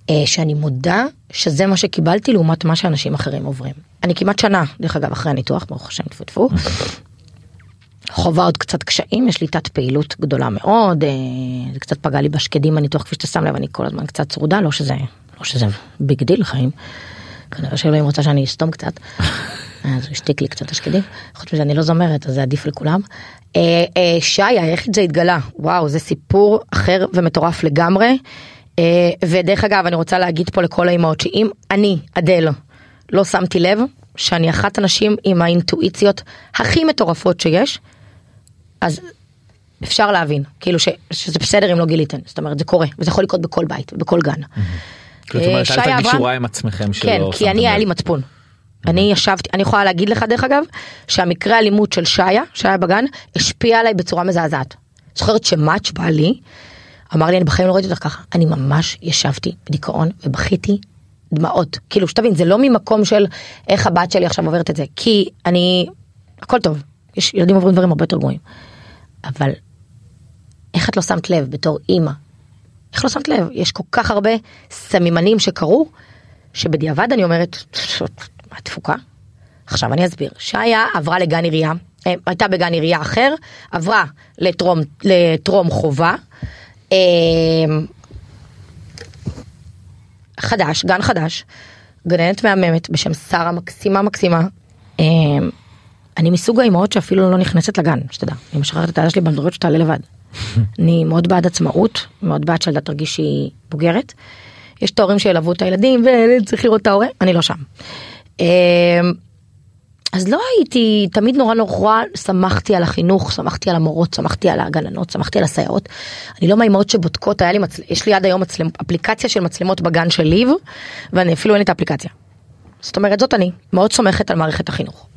אה, שאני מודה שזה מה שקיבלתי לעומת מה שאנשים אחרים עוברים. אני כמעט שנה, דרך אגב, אחרי הניתוח, ברוך השם, טפו טפו. חווה עוד קצת קשיים, יש לי תת פעילות גדולה מאוד, אה, זה קצת פגע לי בשקדים הניתוח, כפי שאתה שם לב, אני כל הזמן קצת צרודה, לא שזה, לא שזה big deal חיים. כנראה שאלוהים רוצה שאני אסתום קצת. אז הוא השתיק לי קצת השקדים. חוץ מזה אני לא זמרת אז זה עדיף לכולם. אה, אה, שיה איך זה התגלה וואו זה סיפור אחר ומטורף לגמרי. אה, ודרך אגב אני רוצה להגיד פה לכל האימהות שאם אני אדל לא שמתי לב שאני אחת הנשים עם האינטואיציות הכי מטורפות שיש. אז אפשר להבין כאילו ש, שזה בסדר אם לא גיליתם זאת אומרת זה קורה וזה יכול לקרות בכל בית ובכל גן. זאת אומרת, הייתה אברהם- גישורה עם עצמכם שלא כן, כי שמתם אני היה לב. לי מצפון. אני ישבתי, אני יכולה להגיד לך דרך אגב, שהמקרה אלימות של שיה, שהיה בגן, השפיע עליי בצורה מזעזעת. זוכרת שמאץ' בא לי, אמר לי אני בחיים לא ראיתי אותך ככה, אני ממש ישבתי בדיכאון ובכיתי דמעות. כאילו שתבין, זה לא ממקום של איך הבת שלי עכשיו עוברת את זה, כי אני, הכל טוב, יש ילדים עוברים דברים הרבה יותר גרועים. אבל איך את לא שמת לב בתור אימא? איך לא שמת לב? יש כל כך הרבה סממנים שקרו, שבדיעבד אני אומרת, התפוקה? עכשיו אני אסביר. שיה עברה לגן עירייה, אה, הייתה בגן עירייה אחר, עברה לטרום, לטרום חובה. אה, חדש, גן חדש, גננת מהממת בשם שרה מקסימה מקסימה. אה, אני מסוג האימהות שאפילו לא נכנסת לגן, שתדע, אני משחררת את הילדה שלי במדרגות שתעלה לבד. [LAUGHS] אני מאוד בעד עצמאות, מאוד בעד שהילדה תרגיש שהיא בוגרת. יש את ההורים שילוו את הילדים וצריך לראות את ההורה, אני לא שם. אה, אז לא הייתי תמיד נורא נורא שמחתי על החינוך שמחתי על המורות שמחתי על הגננות שמחתי על הסייעות. אני לא מהאימהות שבודקות היה לי מצל... יש לי עד היום מצלמ... אפליקציה של מצלמות בגן של ליב ואני אפילו אין לי את האפליקציה. זאת אומרת זאת אני מאוד סומכת על מערכת החינוך.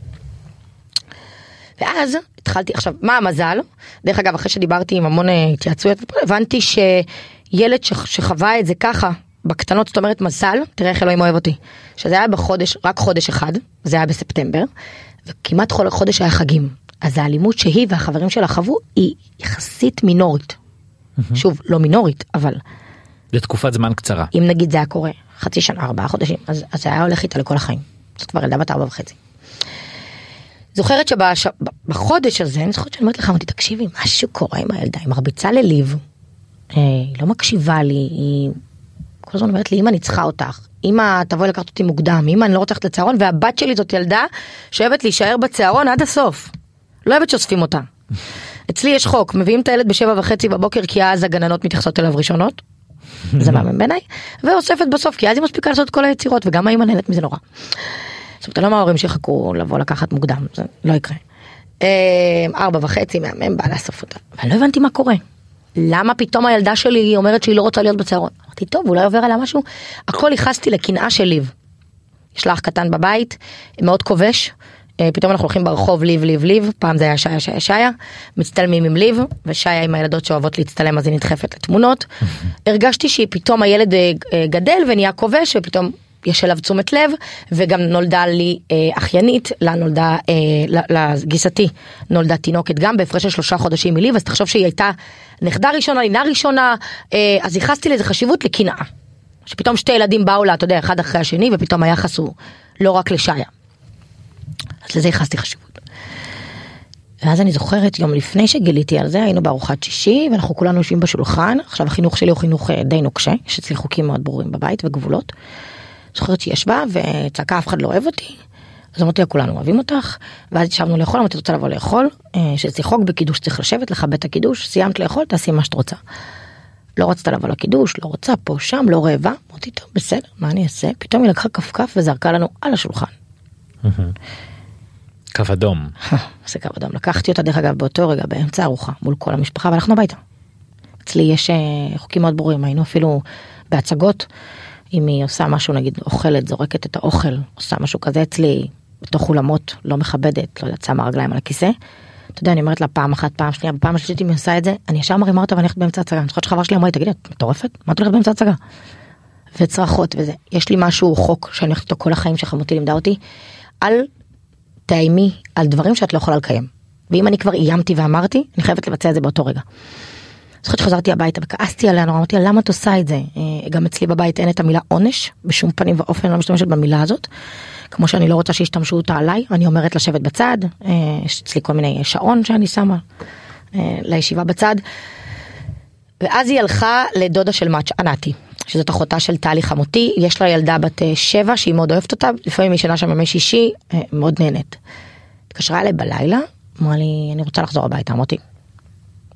ואז התחלתי עכשיו מה המזל דרך אגב אחרי שדיברתי עם המון אה, התייעצויות הבנתי שילד ש... שחווה את זה ככה בקטנות זאת אומרת מזל תראה איך אלוהים אוהב אותי שזה היה בחודש רק חודש אחד זה היה בספטמבר וכמעט כל חודש היה חגים אז האלימות שהיא והחברים שלה חוו היא יחסית מינורית. שוב לא מינורית אבל לתקופת זמן קצרה. אם נגיד זה היה קורה חצי שנה ארבעה חודשים אז, אז זה היה הולך איתה לכל החיים. זאת כבר ילדה בת ארבע וחצי. זוכרת שבחודש הזה אני זוכרת שאני אומרת לך אמרתי תקשיבי משהו קורה עם הילדה היא מרביצה לליב. אה, היא לא מקשיבה לי היא כל הזמן אומרת לי אמא אני צריכה אותך אמא תבואי לקחת אותי מוקדם אמא אני לא רוצה ללכת לצהרון והבת שלי זאת ילדה שאוהבת להישאר בצהרון עד הסוף. לא אוהבת שאוספים אותה. אצלי יש חוק מביאים את הילד בשבע וחצי בבוקר כי אז הגננות מתייחסות אליו ראשונות. זה מהמם בעיניי ואוספת בסוף כי אז היא מספיקה לעשות כל היצירות וגם האמא נהנית מזה נורא. עכשיו אתה לא מההורים שיחכו לבוא לקחת מוקדם זה לא יקרה. אה, ארבע וחצי מהמם בא לאסוף אותה. ואני לא הבנתי מה קורה. למה פתאום הילדה שלי אומרת שהיא לא רוצה להיות בצהרון? אמרתי טוב אולי עובר עליה משהו. הכל ייחסתי לקנאה של ליב. יש לה אח קטן בבית מאוד כובש. אה, פתאום אנחנו הולכים ברחוב ליב ליב ליב פעם זה היה שיה שיה שיה מצטלמים עם ליב ושיה עם הילדות שאוהבות להצטלם אז היא נדחפת לתמונות. [LAUGHS] הרגשתי שהיא פתאום הילד אה, אה, גדל ונהיה כובש ופתאום יש אליו תשומת לב וגם נולדה לי אה, אחיינית לה נולדה אה, לגיסתי נולדה תינוקת גם בהפרש של שלושה חודשים מליב אז תחשוב שהיא הייתה נכדה ראשונה לינה ראשונה אה, אז ייחסתי לזה חשיבות לקנאה. שפתאום שתי ילדים באו לה אתה יודע אחד אחרי השני ופתאום היחס הוא לא רק לשיה. אז לזה ייחסתי חשיבות. ואז אני זוכרת יום לפני שגיליתי על זה היינו בארוחת שישי ואנחנו כולנו יושבים בשולחן עכשיו החינוך שלי הוא חינוך אה, די נוקשה יש אצלי חוקים מאוד ברורים בבית וגבולות. זוכרת שהיא ישבה וצעקה אף אחד לא אוהב אותי. אז אמרתי לה כולנו אוהבים אותך ואז ישבנו לאכול אמרתי רוצה לבוא לאכול אה, שזה חוק בקידוש צריך לשבת לכבד את הקידוש סיימת לאכול תעשי מה שאת רוצה. לא רצתה לבוא לקידוש לא רוצה פה שם לא רעבה אמרתי טוב בסדר מה אני אעשה פתאום היא לקחה כפכף וזרקה לנו על השולחן. קו אדום. [LAUGHS] זה קו אדום לקחתי אותה דרך אגב באותו רגע באמצע ארוחה מול כל המשפחה והלכנו הביתה. אצלי יש אה, חוקים מאוד ברורים היינו אפילו בהצגות אם היא עושה משהו נגיד אוכלת זורקת את האוכל עושה משהו כזה אצלי בתוך אולמות לא מכבדת לא יודעת שמה רגליים על הכיסא. אתה יודע אני אומרת לה פעם אחת פעם שנייה בפעם השלישית אם היא עושה את זה אני ישר מרימה אותה ואני הולכת באמצע הצגה. אני זוכרת שחבר שלי אמרה לי תגידי את מטורפת מה את הולכת באמצע הצגה. וצרחות וזה יש לי משהו חוק שאני הולכת איתו כל החיים שחמותי לימדה אותי. אל תאיימי על דברים שאת לא יכולה לקיים. ואם אני כבר איימתי ואמרתי, אני חייבת לבצע את זה באותו רגע. זוכרת שחזרתי הביתה וכעסתי עליה נורא, אמרתי לה למה את עושה את זה? אה, גם אצלי בבית אין את המילה עונש, בשום פנים ואופן לא משתמשת במילה הזאת. כמו שאני לא רוצה שישתמשו אותה עליי, אני אומרת לשבת בצד, אה, יש אצלי כל מיני שעון שאני שמה אה, לישיבה בצד. ואז היא הלכה לדודה של מאץ', ענתי, שזאת אחותה של טלי חמותי, יש לה ילדה בת שבע שהיא מאוד אוהבת אותה, לפעמים היא ישנה שם ימי שישי, מאוד נהנית. התקשרה אליי בלילה, אמרה לי, אני רוצה לחזור הביתה, אמרתי,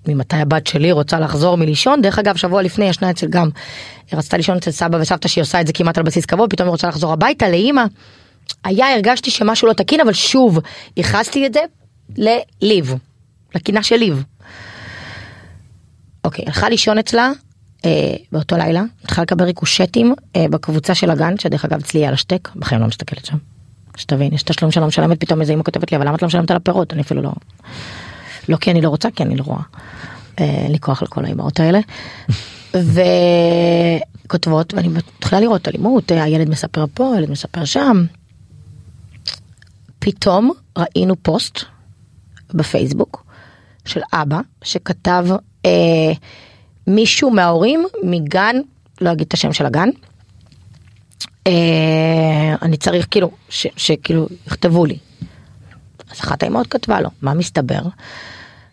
ממתי הבת שלי רוצה לחזור מלישון? דרך אגב, שבוע לפני ישנה אצל גם, היא רצתה לישון אצל סבא וסבתא שהיא עושה את זה כמעט על בסיס קבוע, פתאום היא רוצה לחזור הביתה לאימא. היה, הרגשתי שמשהו לא תקין, אבל שוב, ייחסתי את זה לליב, לקינה של ליב. אוקיי, הלכה לישון אצלה אה, באותו לילה, התחלה לקבל ריקושטים אה, בקבוצה של הגן, שדרך אגב אצלי על השטק, בחיים לא מסתכלת שם. שתבין, יש תשלום שלא משלמת, פתאום איזה אמא כותבת לי, אבל למה את לא משלמת על הפירות? אני אפילו לא... לא כי אני לא רוצה, כי אני לא רואה. אה, אין לי כוח לכל האמהות האלה. [LAUGHS] וכותבות, ואני מתחילה לראות אלימות, אה, הילד מספר פה, הילד מספר שם. פתאום ראינו פוסט בפייסבוק של אבא שכתב אה, מישהו מההורים מגן, לא אגיד את השם של הגן, אה, אני צריך כאילו, שכאילו יכתבו לי. אז אחת האמהות כתבה לו, מה מסתבר?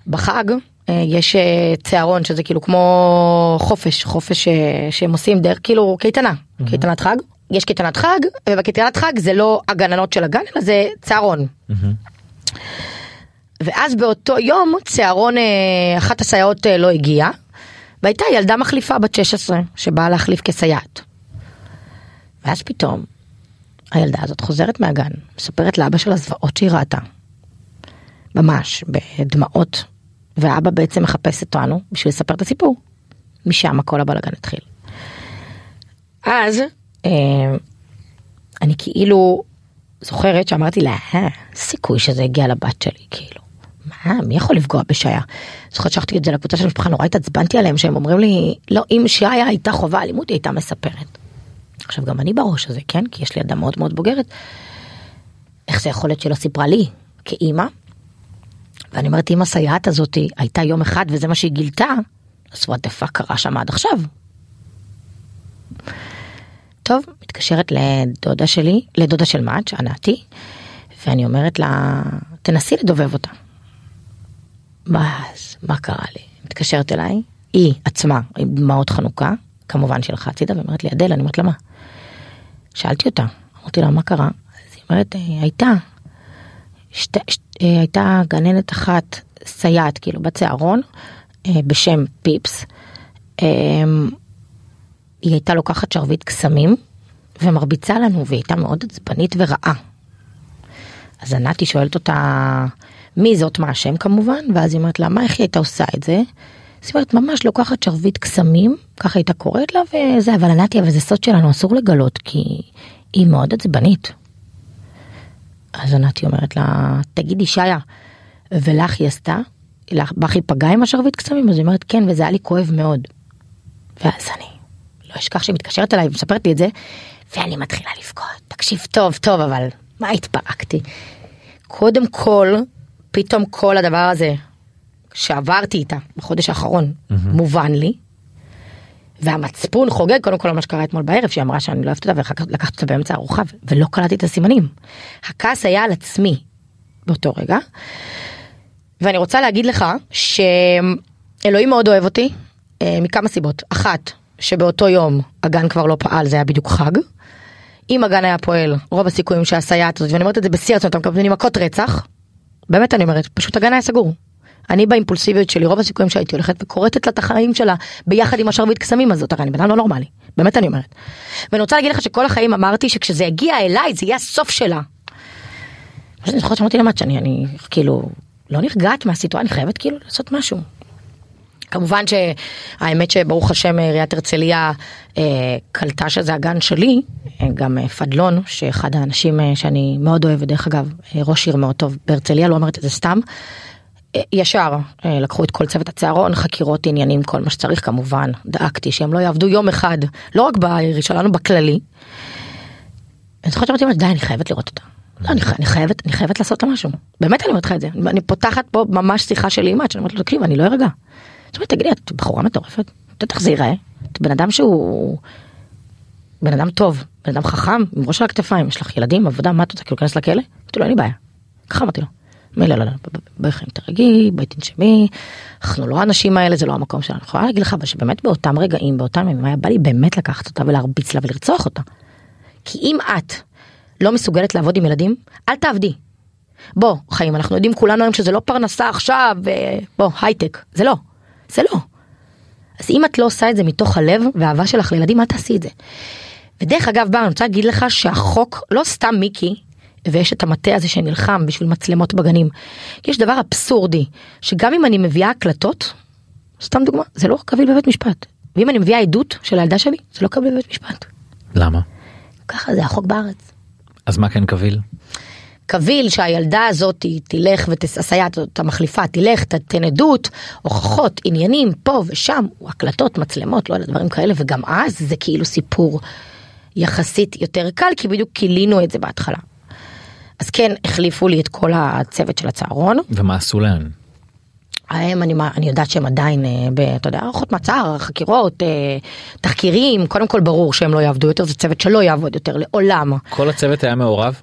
בחג אה, יש אה, צהרון שזה כאילו כמו חופש, חופש אה, שהם עושים דרך כאילו קייטנה, mm-hmm. קייטנת חג. יש קייטנת חג, ובקייטנת חג זה לא הגננות של הגן, אלא זה צהרון. Mm-hmm. ואז באותו יום צהרון, אחת הסייעות לא הגיעה, והייתה ילדה מחליפה בת 16 שבאה להחליף כסייעת. ואז פתאום הילדה הזאת חוזרת מהגן, מספרת לאבא של הזוועות שהיא ראתה. ממש, בדמעות. ואבא בעצם מחפש אותנו בשביל לספר את הסיפור. משם כל הבלאגן התחיל. אז אה, אני כאילו זוכרת שאמרתי לה, אה, סיכוי שזה הגיע לבת שלי, כאילו. מה, מי יכול לפגוע בשעיה? זוכרת שלחתי את זה לקבוצה של המשפחה, נורא התעצבנתי עליהם, שהם אומרים לי, לא, אם שעיה הייתה חובה אלימות, היא הייתה מספרת. עכשיו גם אני בראש הזה, כן? כי יש לי אדם מאוד מאוד בוגרת. איך זה יכול להיות שלא סיפרה לי, כאימא? ואני אומרת, אם הסייעת הזאת הייתה יום אחד וזה מה שהיא גילתה, אז what the fuck קרה שם עד עכשיו. טוב, מתקשרת לדודה שלי, לדודה של מאץ', ענתי, ואני אומרת לה, תנסי לדובב אותה. מה, מה קרה לי? מתקשרת אליי, היא עצמה עם דמעות חנוכה, כמובן שהלכה הצידה ואומרת לי, אדל, אני אומרת לה מה? שאלתי אותה, אמרתי לה, מה קרה? אז היא אומרת, הייתה, שת, שת, הייתה גננת אחת, סייעת, כאילו, בצהרון, אה, בשם פיפס. אה, היא הייתה לוקחת שרביט קסמים ומרביצה לנו, והיא הייתה מאוד עצבנית ורעה. אז ענתי שואלת אותה, מי זאת, מה השם כמובן, ואז היא אומרת לה, מה, איך היא הייתה עושה את זה? זאת אומרת, ממש לוקחת שרביט קסמים, ככה הייתה קוראת לה, וזה, אבל ענתי, אבל זה סוד שלנו, אסור לגלות, כי היא מאוד עצבנית. אז ענתי אומרת לה, תגידי שיה, ולך היא עשתה? לך היא פגעה עם השרביט קסמים? אז היא אומרת, כן, וזה היה לי כואב מאוד. ואז אני לא אשכח שהיא מתקשרת אליי ומספרת לי את זה, ואני מתחילה לבכות. תקשיב טוב, טוב, אבל מה התפרקתי? קודם כל, פתאום כל הדבר הזה שעברתי איתה בחודש האחרון mm-hmm. מובן לי. והמצפון חוגג קודם כל מה שקרה אתמול בערב שהיא אמרה שאני לא אוהבת אותה ואחר כך לקחת אותה באמצע ארוחה ולא קלטתי את הסימנים. הכעס היה על עצמי באותו רגע. ואני רוצה להגיד לך שאלוהים מאוד אוהב אותי אה, מכמה סיבות. אחת, שבאותו יום הגן כבר לא פעל זה היה בדיוק חג. אם הגן היה פועל רוב הסיכויים שהסייעת הזאת ואני אומרת את זה בשיא הרצון אתה מקבל מכות רצח. באמת אני אומרת פשוט הגן היה סגור. אני באימפולסיביות שלי רוב הסיכויים שהייתי הולכת וכורתת לה את החיים שלה ביחד עם השרביט קסמים הזאת הרי אני בן אדם לא נורמלי באמת אני אומרת. ואני רוצה להגיד לך שכל החיים אמרתי שכשזה יגיע אליי זה יהיה הסוף שלה. אני זוכרת שאמרתי למט שאני אני כאילו לא נרגעת מהסיטואציה אני חייבת כאילו לעשות משהו. כמובן שהאמת שברוך השם עיריית הרצליה אה, קלטה שזה הגן שלי, אה, גם אה, פדלון, שאחד האנשים אה, שאני מאוד אוהבת, דרך אגב, אה, ראש עיר מאוד טוב בהרצליה, לא אומרת את זה סתם, ישר אה, לקחו את כל צוות הצהרון, חקירות עניינים, כל מה שצריך כמובן, דאגתי שהם לא יעבדו יום אחד, לא רק בעיר שלנו, בכללי. אני זוכרת שאמרתי די, אני חייבת לראות אותה. לא, אני, אני חייבת, אני חייבת לעשות לה משהו. באמת אני אומרת לך את זה. אני פותחת פה ממש שיחה עם בת, שאני אומרת לו, תקשיב, אני לא ארגע. זאת אומרת, תגידי, את בחורה מטורפת? את יודעת איך זה ייראה? את בן אדם שהוא... בן אדם טוב, בן אדם חכם, עם ראש על הכתפיים, יש לך ילדים, עבודה, מה את רוצה, כאילו להיכנס לכלא? אמרתי לו, אין לי בעיה. ככה אמרתי לו. לי, לא, לא, לא, בואי חיים תרגי, בואי תנשמי, אנחנו לא האנשים האלה, זה לא המקום שלנו. אני יכולה להגיד לך, אבל שבאמת באותם רגעים, באותם ימים, היה בא לי באמת לקחת אותה ולהרביץ לה ולרצוח אותה. כי אם את לא מסוגלת לעבוד עם ילדים, אל תעבדי. בוא, חיים, אנחנו יודעים כולנו היום שזה לא פרנסה עכשיו, אה, בוא, הייטק, זה לא, זה לא. אז אם את לא עושה את זה מתוך הלב והאהבה שלך לילדים, אל תעשי את זה. ודרך אגב, בר, אני רוצה להגיד לך שהחוק, לא סתם מיקי, ויש את המטה הזה שנלחם בשביל מצלמות בגנים. יש דבר אבסורדי, שגם אם אני מביאה הקלטות, סתם דוגמה, זה לא קביל בבית משפט. ואם אני מביאה עדות של הילדה שלי, זה לא קביל בבית משפט. למה? ככה זה החוק בארץ. אז מה כן קביל? קביל שהילדה הזאת תלך והסייעת הזאת המחליפה תלך תתן עדות הוכחות עניינים פה ושם הקלטות מצלמות לא יודע דברים כאלה וגם אז זה כאילו סיפור יחסית יותר קל כי בדיוק גילינו את זה בהתחלה. אז כן החליפו לי את כל הצוות של הצהרון ומה עשו להם? הם אני, אני יודעת שהם עדיין, אה, ב- אתה יודע, הערכות מעצר, חקירות, אה, תחקירים, קודם כל ברור שהם לא יעבדו יותר, זה צוות שלא יעבוד יותר לעולם. כל הצוות היה מעורב?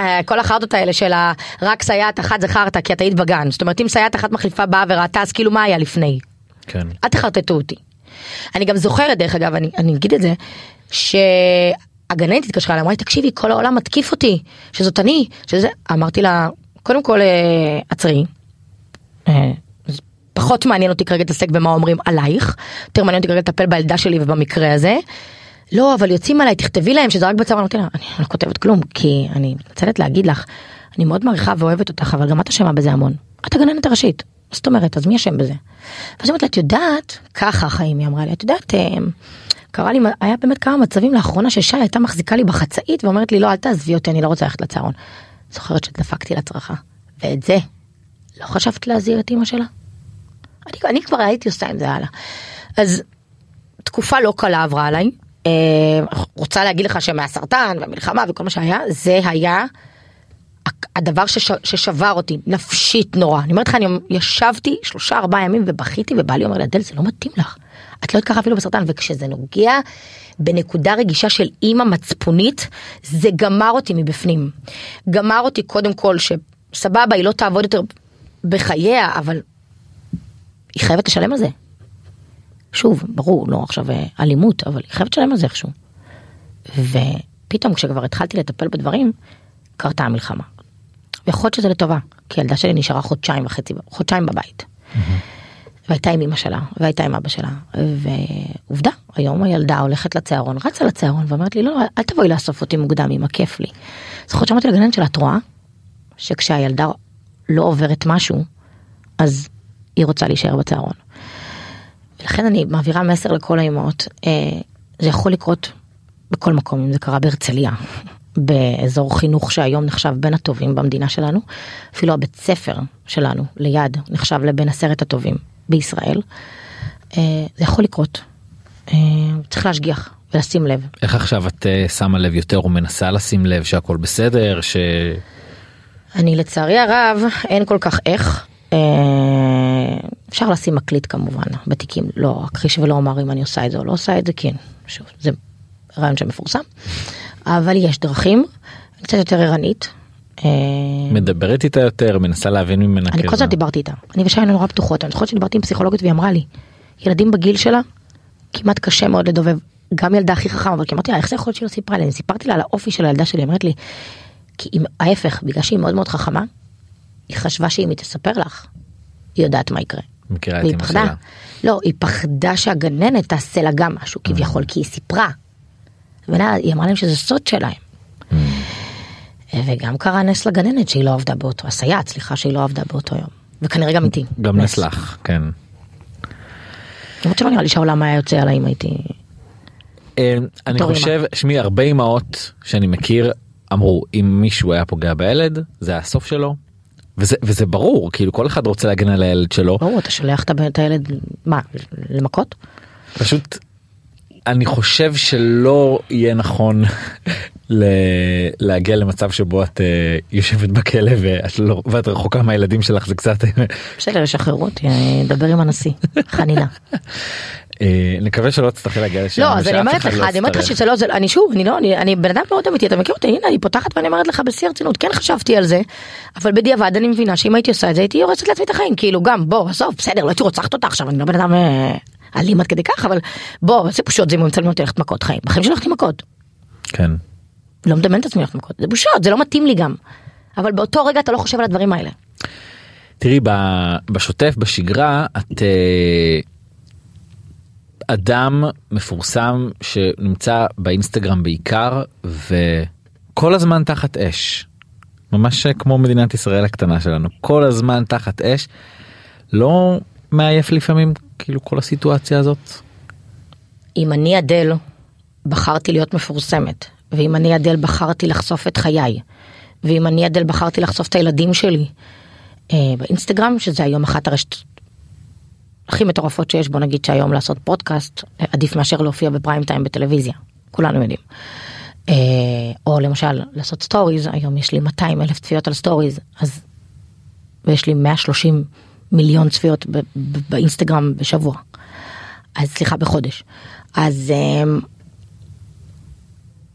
אה, כל החרטות האלה של רק סייעת אחת זה חרטא כי את היית בגן, זאת אומרת אם סייעת אחת מחליפה באה וראתה אז כאילו מה היה לפני? כן. אל תחרטטו אותי. אני גם זוכרת דרך אגב אני, אני אגיד את זה שהגננת התקשרה אליי אמרה לי תקשיבי כל העולם מתקיף אותי שזאת אני שזה אמרתי לה קודם כל אה, עצרי. אה, פחות מעניין אותי כרגע להתעסק במה אומרים עלייך יותר מעניין אותי כרגע לטפל בילדה שלי ובמקרה הזה. לא אבל יוצאים עליי תכתבי להם שזה רק בצבא אמרתי לה אני לא כותבת כלום כי אני מתנצלת להגיד לך אני מאוד מעריכה ואוהבת אותך אבל גם את אשמה בזה המון את הגננת הראשית זאת אומרת אז מי אשם בזה. ואז אמרתי לה את יודעת ככה חיים היא אמרה לי את יודעת אה, קרה לי היה באמת כמה מצבים לאחרונה ששי הייתה מחזיקה לי בחצאית ואומרת לי לא אל תעזבי אותי אני לא רוצה ללכת לצהרון. זוכרת שדפקתי לה צרחה ואת זה לא חשבת להזהיר את אמא שלה? אני, אני כבר הייתי עושה עם זה הלאה. אז תקופה לא קלה עברה עליי. אה, רוצה להגיד לך שמהסרטן והמלחמה וכל מה שהיה זה היה הדבר שש, ששבר אותי נפשית נורא אני אומרת לך אני ישבתי שלושה ארבעה ימים ובכיתי ובעלי אומר לי אדל זה לא מתאים לך את לא התקרה אפילו בסרטן וכשזה נוגע בנקודה רגישה של אימא מצפונית זה גמר אותי מבפנים גמר אותי קודם כל שסבבה היא לא תעבוד יותר בחייה אבל היא חייבת לשלם על זה. שוב ברור לא עכשיו אה, אלימות אבל היא חייבת לשלם על זה איכשהו. ופתאום כשכבר התחלתי לטפל בדברים קרתה המלחמה. ויכול להיות שזה לטובה כי הילדה שלי נשארה חודשיים וחצי חודשיים בבית. והייתה עם אמא שלה והייתה עם אבא שלה ועובדה היום הילדה הולכת לצהרון רצה לצהרון ואומרת לי לא לא, אל תבואי לאסוף אותי מוקדם אמא כיף לי. זוכרת שאמרתי לגננת שלה את רואה שכשהילדה לא עוברת משהו אז היא רוצה להישאר בצהרון. ולכן אני מעבירה מסר לכל האימהות אה, זה יכול לקרות בכל מקום אם זה קרה בהרצליה [LAUGHS] באזור חינוך שהיום נחשב בין הטובים במדינה שלנו אפילו הבית ספר שלנו ליד נחשב לבין עשרת הטובים בישראל אה, זה יכול לקרות אה, צריך להשגיח ולשים לב איך עכשיו את אה, שמה לב יותר או מנסה לשים לב שהכל בסדר ש... אני לצערי הרב אין כל כך איך. אפשר לשים מקליט כמובן בתיקים לא אכחיש ולא אומר אם אני עושה את זה או לא עושה את זה כן שוב זה רעיון שמפורסם אבל יש דרכים קצת יותר ערנית. אה, מדברת איתה יותר מנסה להבין ממנה. אני כל כאילו. הזמן דיברתי איתה אני ושי היינו נורא פתוחות אני זוכרת שדיברתי עם פסיכולוגית והיא אמרה לי ילדים בגיל שלה כמעט קשה מאוד לדובב גם ילדה הכי חכמה אבל אמרתי לה איך זה יכול להיות שהיא לא סיפרה לי אני סיפרתי לה על האופי של הילדה שלי היא אומרת לי כי היא, ההפך בגלל שהיא מאוד מאוד חכמה היא חשבה שאם היא תספר לך היא יודעת מה יקרה. מכירה את אמא. שלה. לא היא פחדה שהגננת תעשה לה גם משהו כביכול כי היא סיפרה. היא אמרה להם שזה סוד שלהם. וגם קרה נס לגננת שהיא לא עבדה באותו הסייעת סליחה שהיא לא עבדה באותו יום וכנראה גם איתי. גם נס לך כן. למרות שלא נראה לי שהעולם היה יוצא עליי אם הייתי אה, אני חושב שמי הרבה אמהות שאני מכיר אמרו אם מישהו היה פוגע בילד זה הסוף שלו. וזה וזה ברור כאילו כל אחד רוצה להגן על הילד שלו ברור אתה שולח את הילד מה למכות פשוט אני חושב שלא יהיה נכון ל... להגיע למצב שבו את אה, יושבת בכלא ואת, לא... ואת רחוקה מהילדים שלך זה קצת בסדר, ישחררו אותי, אני אדבר עם הנשיא, חנינה. אה, נקווה שלא תצטרכי להגיע לשם. לא, אז אני אומרת לך, לא אני אומרת לך. שזה לא, אני שוב, אני לא, אני- בן אדם מאוד אמיתי, אתה מכיר אותי, הנה אני פותחת ואני אומרת לך בשיא הרצינות, כן חשבתי על זה, אבל בדיעבד אני מבינה שאם הייתי עושה את זה הייתי הורסת לעצמי את החיים, כאילו גם, בוא, עזוב, בסדר, לא הייתי רוצחת אותה עכשיו, אני לא בן אדם אה, אלים עד כדי כך, אבל בוא, זה בושות, זה אם הם מצלמים אותי ללכת מכות חיים, בחיים שלי הלכתי מכות, כן. לא מדמיין את עצמי ללכת מכות, זה בושות, זה לא מתאים לי גם, אבל באותו רגע אתה לא חושב על הדברים האלה. תראי בשוטף בשגרה את אה, אדם מפורסם שנמצא באינסטגרם בעיקר וכל הזמן תחת אש. ממש כמו מדינת ישראל הקטנה שלנו כל הזמן תחת אש. לא מעייף לפעמים כאילו כל הסיטואציה הזאת. אם אני אדל בחרתי להיות מפורסמת, ואם אני אדל בחרתי לחשוף את חיי, ואם אני אדל בחרתי לחשוף את הילדים שלי אה, באינסטגרם, שזה היום אחת הרשת הכי מטורפות שיש, בוא נגיד שהיום לעשות פודקאסט עדיף מאשר להופיע ב prime time בטלוויזיה, כולנו יודעים. אה, או למשל לעשות סטוריז, היום יש לי 200 אלף צפיות על סטוריז, אז ויש לי 130 מיליון צפיות באינסטגרם בשבוע. אז סליחה בחודש. אז אמ,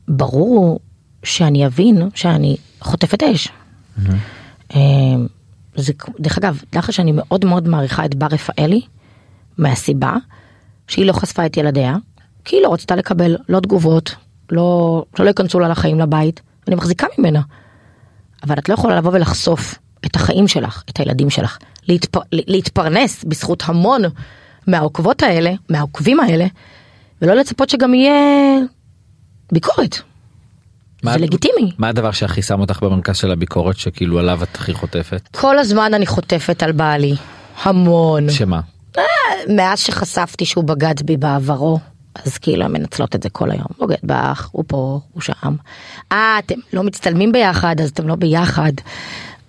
ברור שאני אבין שאני חוטפת אש. אמ, זה כ- דרך אגב, דרך שאני מאוד מאוד מעריכה את בר רפאלי מהסיבה שהיא לא חשפה את ילדיה כי היא לא רצתה לקבל לא תגובות לא שלא ייכנסו לה לחיים לבית אני מחזיקה ממנה. אבל את לא יכולה לבוא ולחשוף את החיים שלך, את הילדים שלך, להתפ... להתפרנס בזכות המון מהעוקבות האלה, מהעוקבים האלה, ולא לצפות שגם יהיה ביקורת. מה- זה לגיטימי. מה הדבר שהכי שם אותך במרכז של הביקורת שכאילו עליו את הכי חוטפת? כל הזמן אני חוטפת על בעלי, המון. שמה? מאז שחשפתי שהוא בגד בי בעברו, אז כאילו הן מנצלות את זה כל היום. בוגד בך, הוא פה, הוא שם. אה, אתם לא מצטלמים ביחד, אז אתם לא ביחד.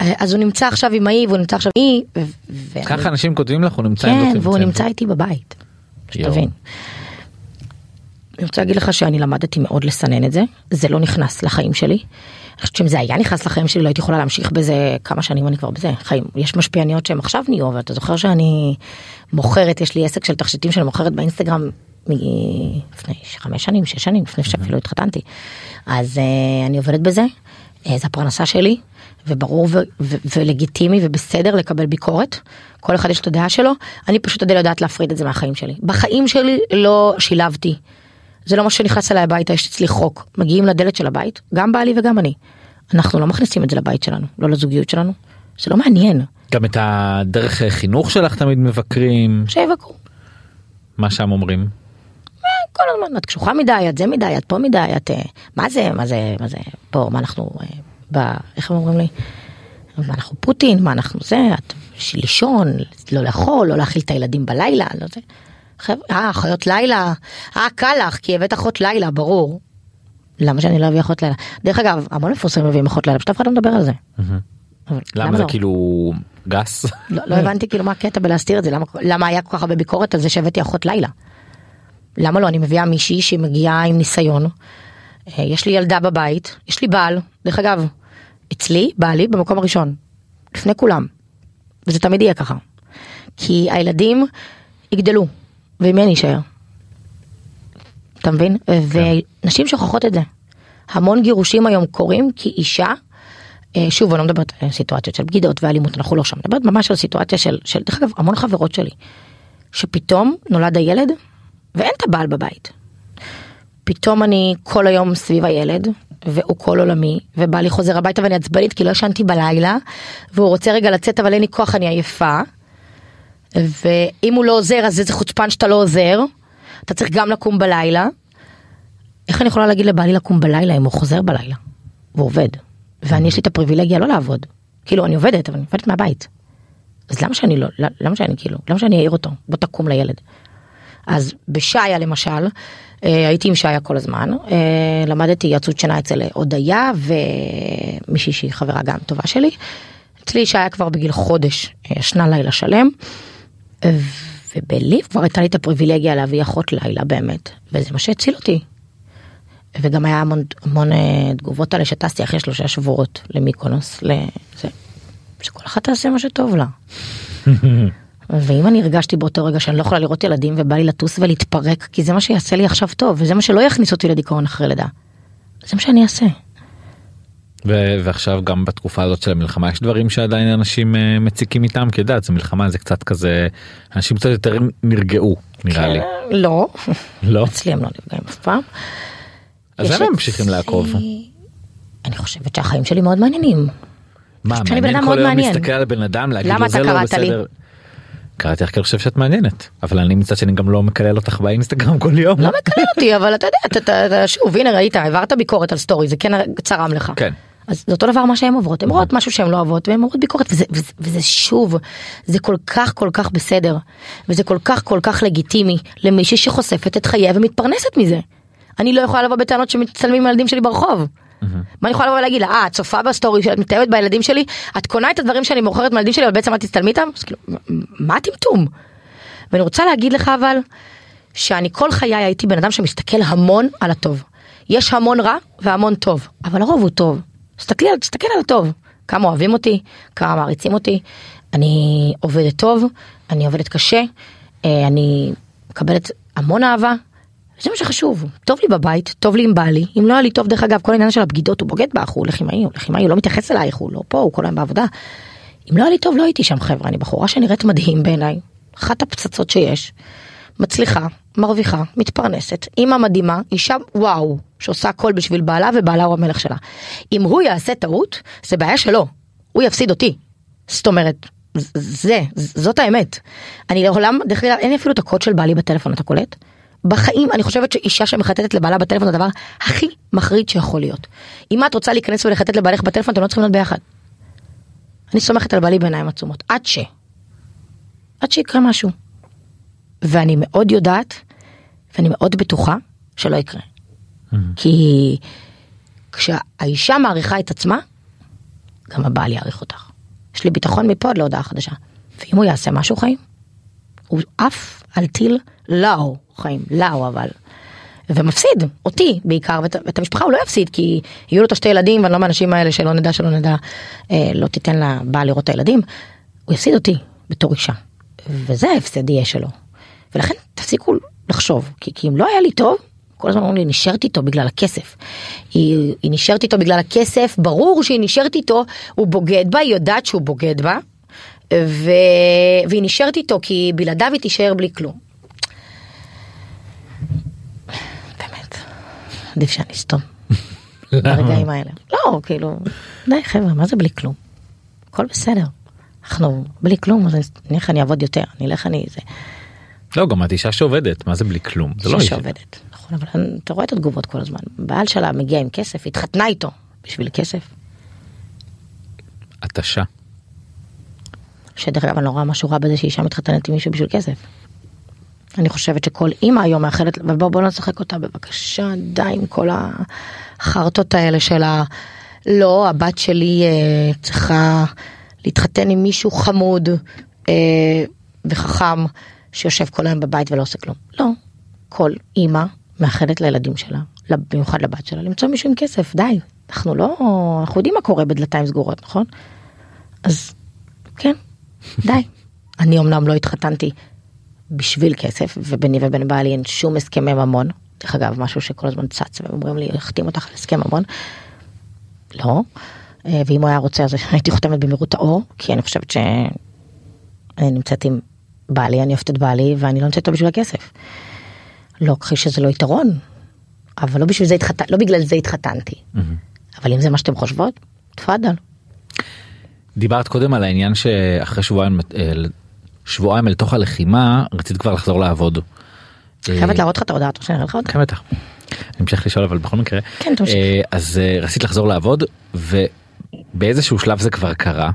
אה, אז הוא נמצא עכשיו עם ההיא, והוא נמצא עכשיו עם היא. ו- ואני- ככה אנשים כותבים לך הוא נמצא עם כן, והוא. נמצא איתי בבית. שתבין. אני רוצה להגיד לך שאני למדתי מאוד לסנן את זה, זה לא נכנס לחיים שלי. אני חושבת שאם זה היה נכנס לחיים שלי לא הייתי יכולה להמשיך בזה כמה שנים אני כבר בזה חיים יש משפיעניות שהן עכשיו נהיו ואתה זוכר שאני מוכרת יש לי עסק של תכשיטים שאני מוכרת באינסטגרם מלפני חמש שנים שש שנים לפני שאפילו התחתנתי אז uh, אני עובדת בזה uh, זה הפרנסה שלי וברור ו- ו- ולגיטימי ובסדר לקבל ביקורת כל אחד יש את הדעה שלו אני פשוט יודע לדעת להפריד את זה מהחיים שלי בחיים שלי לא שילבתי זה לא מה שנכנס אליי הביתה, יש אצלי חוק. מגיעים לדלת של הבית, גם בעלי וגם אני. אנחנו לא מכניסים את זה לבית שלנו, לא לזוגיות שלנו. זה לא מעניין. גם את הדרך חינוך שלך תמיד מבקרים שיבקרו. מה שם אומרים. כל הזמן, את קשוחה מדי, את זה מדי, את פה מדי, את... אה, מה זה, מה זה, מה זה, פה, מה אנחנו... ב... איך הם אומרים לי? מה אנחנו פוטין, מה אנחנו זה, את... לישון, לא לאכול, לא להאכיל את הילדים בלילה, לא זה. אה, אחות לילה, אה, קל לך, כי הבאת אחות לילה, ברור. למה שאני לא אביא אחות לילה? דרך אגב, המון מפורסמים מביאים אחות לילה, פשוט אף אחד לא מדבר על זה. למה זה לא? כאילו גס? לא, לא הבנתי כאילו מה הקטע בלהסתיר את זה, למה, היה כל כך הרבה ביקורת על זה שהבאתי אחות לילה. למה לא, אני מביאה מישהי שמגיעה עם ניסיון, יש לי ילדה בבית, יש לי בעל, דרך אגב, אצלי, בעלי במקום הראשון, לפני כולם, וזה תמיד יהיה ככה. כי הילדים יגדלו, ועם מי אני אשאר? אתה מבין? ונשים שוכחות את זה. המון גירושים היום קורים כי אישה אה, שוב אני לא מדברת על סיטואציות של בגידות ואלימות אנחנו לא שם מדברת ממש על סיטואציה של של דרך אגב המון חברות שלי שפתאום נולד הילד ואין את הבעל בבית. פתאום אני כל היום סביב הילד והוא כל עולמי ובעלי חוזר הביתה ואני עצבנית כי לא ישנתי בלילה והוא רוצה רגע לצאת אבל אין לי כוח אני עייפה. ואם הוא לא עוזר אז איזה חוצפן שאתה לא עוזר אתה צריך גם לקום בלילה. איך אני יכולה להגיד לבעלי לקום בלילה אם הוא חוזר בלילה? והוא עובד. ואני יש לי את הפריבילגיה לא לעבוד. כאילו אני עובדת אבל אני עובדת מהבית. אז למה שאני לא, למה שאני כאילו, למה שאני אעיר אותו? בוא תקום לילד. אז בשעיה למשל, הייתי עם שעיה כל הזמן, אה, למדתי יעצות שינה אצל הודיה ומישהי שהיא חברה גם טובה שלי. אצלי שעיה כבר בגיל חודש אה, ישנה לילה שלם. ובליב כבר הייתה לי את הפריבילגיה להביא אחות לילה באמת, וזה מה שהציל אותי. וגם היה המון, המון אה, תגובות עלי שטסתי אחרי שלושה שבועות למיקונוס, לזה, שכל אחת תעשה מה שטוב לה. [LAUGHS] ואם אני הרגשתי באותו רגע שאני לא יכולה לראות ילדים ובא לי לטוס ולהתפרק, כי זה מה שיעשה לי עכשיו טוב, וזה מה שלא יכניס אותי לדיכאון אחרי לידה. זה מה שאני אעשה. ו- ועכשיו גם בתקופה הזאת של המלחמה יש דברים שעדיין אנשים אה, מציקים איתם כי יודעת זה מלחמה זה קצת כזה אנשים קצת יותר נרגעו נראה לי. כן, לא, לא? אצלי הם לא נפגעים אף פעם. אז למה הם אצלי- ממשיכים לעקוב? אני חושבת שהחיים שלי מאוד מעניינים. מה מעניין כל היום. להסתכל על בן אדם להגיד למה לו אתה זה לא קראת לי?" בסדר. קראתי לך כי אני חושב שאת מעניינת אבל אני מצד שני גם לא מקלל אותך באינסטגרם כל יום. לא מקלל אותי, אבל אתה יודע, אתה- שוב, הנה ראית, העברת ביקורת על סטורי, זה כן צרם לך. כן. אז זה אותו דבר מה שהן עוברות, הן רואות משהו שהן לא אוהבות והן אומרות ביקורת וזה, וזה, וזה שוב, זה כל כך כל כך בסדר וזה כל כך כל כך לגיטימי למישהי שחושפת את חייה ומתפרנסת מזה. אני לא יכולה לבוא בטענות שמצטלמים עם הילדים שלי ברחוב. מה אני יכולה לבוא ולהגיד לה, אה, את צופה בסטורי שאת מתאהבת בילדים שלי, את קונה את הדברים שאני מוכרת מהילדים שלי, אבל בעצם את תצטלמי איתם? אז כאילו, מה הטמטום? ואני רוצה להגיד לך אבל, שאני כל חיי הייתי בן אדם שמסתכל המון על הטוב. יש המון רע והמון טוב, אבל הרוב הוא טוב. תסתכלי על, תסתכל על הטוב. כמה אוהבים אותי, כמה מעריצים אותי. אני עובדת טוב, אני עובדת קשה, אה, אני מקבלת המון אהבה. זה מה שחשוב, טוב לי בבית, טוב לי עם בעלי, אם לא היה לי טוב דרך אגב כל העניין של הבגידות הוא בוגד בך, הוא לחימאי, הוא לחימאי, הוא לא מתייחס אלייך, הוא לא פה, הוא כל היום בעבודה. אם לא היה לי טוב לא הייתי שם חבר'ה, אני בחורה שנראית מדהים בעיניי, אחת הפצצות שיש, מצליחה, מרוויחה, מתפרנסת, אימא מדהימה, אישה וואו, שעושה הכל בשביל בעלה ובעלה הוא המלך שלה. אם הוא יעשה טעות, זה בעיה שלו, הוא יפסיד אותי. זאת אומרת, זה, זאת האמת. אני לעולם, דרך אגב, אין לי אפילו את הקוד של בעלי בטלפון, אתה קולט? בחיים אני חושבת שאישה שמחטטת לבעלה בטלפון זה הדבר הכי מחריד שיכול להיות. אם את רוצה להיכנס ולחטט לבעלך בטלפון אתם לא צריכים להיות ביחד. אני סומכת על בעלי בעיניים עצומות עד ש... עד שיקרה משהו. ואני מאוד יודעת ואני מאוד בטוחה שלא יקרה. כי כשהאישה מעריכה את עצמה גם הבעל יעריך אותך. יש לי ביטחון מפה עד להודעה חדשה. ואם הוא יעשה משהו חיים הוא עף על טיל לאו חיים לאו אבל. ומפסיד אותי בעיקר ואת, ואת המשפחה הוא לא יפסיד כי יהיו לו את השתי ילדים ואני לא מהאנשים האלה שלא נדע שלא נדע אה, לא תיתן לבעל לראות את הילדים. הוא יפסיד אותי בתור אישה. וזה ההפסד יהיה שלו. ולכן תפסיקו לחשוב כי, כי אם לא היה לי טוב כל הזמן אומרים לי נשארת איתו בגלל הכסף. היא, היא נשארת איתו בגלל הכסף ברור שהיא נשארת איתו הוא בוגד בה היא יודעת שהוא בוגד בה. ו... והיא נשארת איתו כי בלעדיו היא תישאר בלי כלום. באמת, עדיף שאני אסתום. [LAUGHS] ברגעים האלה. לא, כאילו, די חבר'ה, מה זה בלי כלום? הכל בסדר. אנחנו בלי כלום, אז אני נניח אני אעבוד יותר, אני אלך אני זה. לא גם את אישה שעובדת מה זה בלי כלום זה לא אישה. שעובדת. נכון, אבל אתה רואה את התגובות כל הזמן. בעל שלה מגיע עם כסף, התחתנה איתו בשביל כסף. התשה. שדרך אגב אני לא רואה משהו רע בזה שאישה מתחתנת עם מישהו בשביל כסף. אני חושבת שכל אימא היום מאחלת, ובוא בוא לא נשחק אותה בבקשה, די עם כל החרטות האלה של ה... לא, הבת שלי אה, צריכה להתחתן עם מישהו חמוד אה, וחכם שיושב כל היום בבית ולא עושה כלום. לא, כל אימא מאחלת לילדים שלה, במיוחד לבת שלה, למצוא מישהו עם כסף, די. אנחנו לא, אנחנו יודעים מה קורה בדלתיים סגורות, נכון? אז כן, די. [LAUGHS] אני אמנם לא התחתנתי בשביל כסף, וביני ובין בעלי אין שום הסכמי ממון. דרך אגב, משהו שכל הזמן צץ, והם אומרים לי, החתים אותך על הסכם ממון. לא. אה, ואם הוא היה רוצה, אז [LAUGHS] הייתי חותמת במהירות האור, כי אני חושבת שאני נמצאת עם בעלי, אני אוהבת את בעלי, ואני לא נמצאת איתו בשביל הכסף. לא, כחי שזה לא יתרון, אבל לא בשביל זה התחתנתי, לא בגלל זה התחתנתי. אבל אם זה מה שאתם חושבות, תפאדל. דיברת קודם על העניין שאחרי שבועיים אה, שבועיים אל תוך הלחימה רצית כבר לחזור לעבוד. חייבת להראות לך את ההודעה, אתה רוצה שאני אראה לך אותה? כן בטח. אני אמשיך לשאול אבל בכל מקרה. כן, תמשיך. אה, אז אה, רצית לחזור לעבוד ובאיזשהו שלב זה כבר קרה.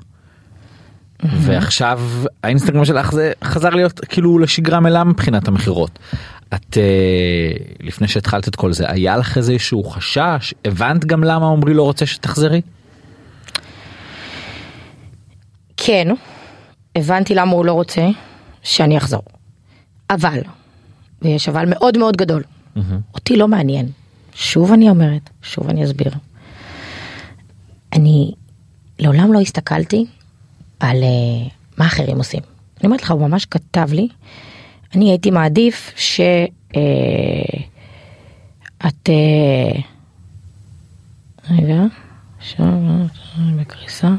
ועכשיו האינסטגרם שלך זה חזר להיות כאילו לשגרה מלאה מבחינת המכירות. את אה, לפני שהתחלת את כל זה היה לך איזשהו חשש הבנת גם למה עמרי לא רוצה שתחזרי? כן, הבנתי למה הוא לא רוצה שאני אחזור. אבל, ויש אבל מאוד מאוד גדול, אותי לא מעניין שוב אני אומרת, שוב אני אסביר. אני לעולם לא הסתכלתי על uh, מה אחרים עושים. אני אומרת לך, הוא ממש כתב לי, אני הייתי מעדיף ש... Uh, את... Uh, רגע, עכשיו בקריסה.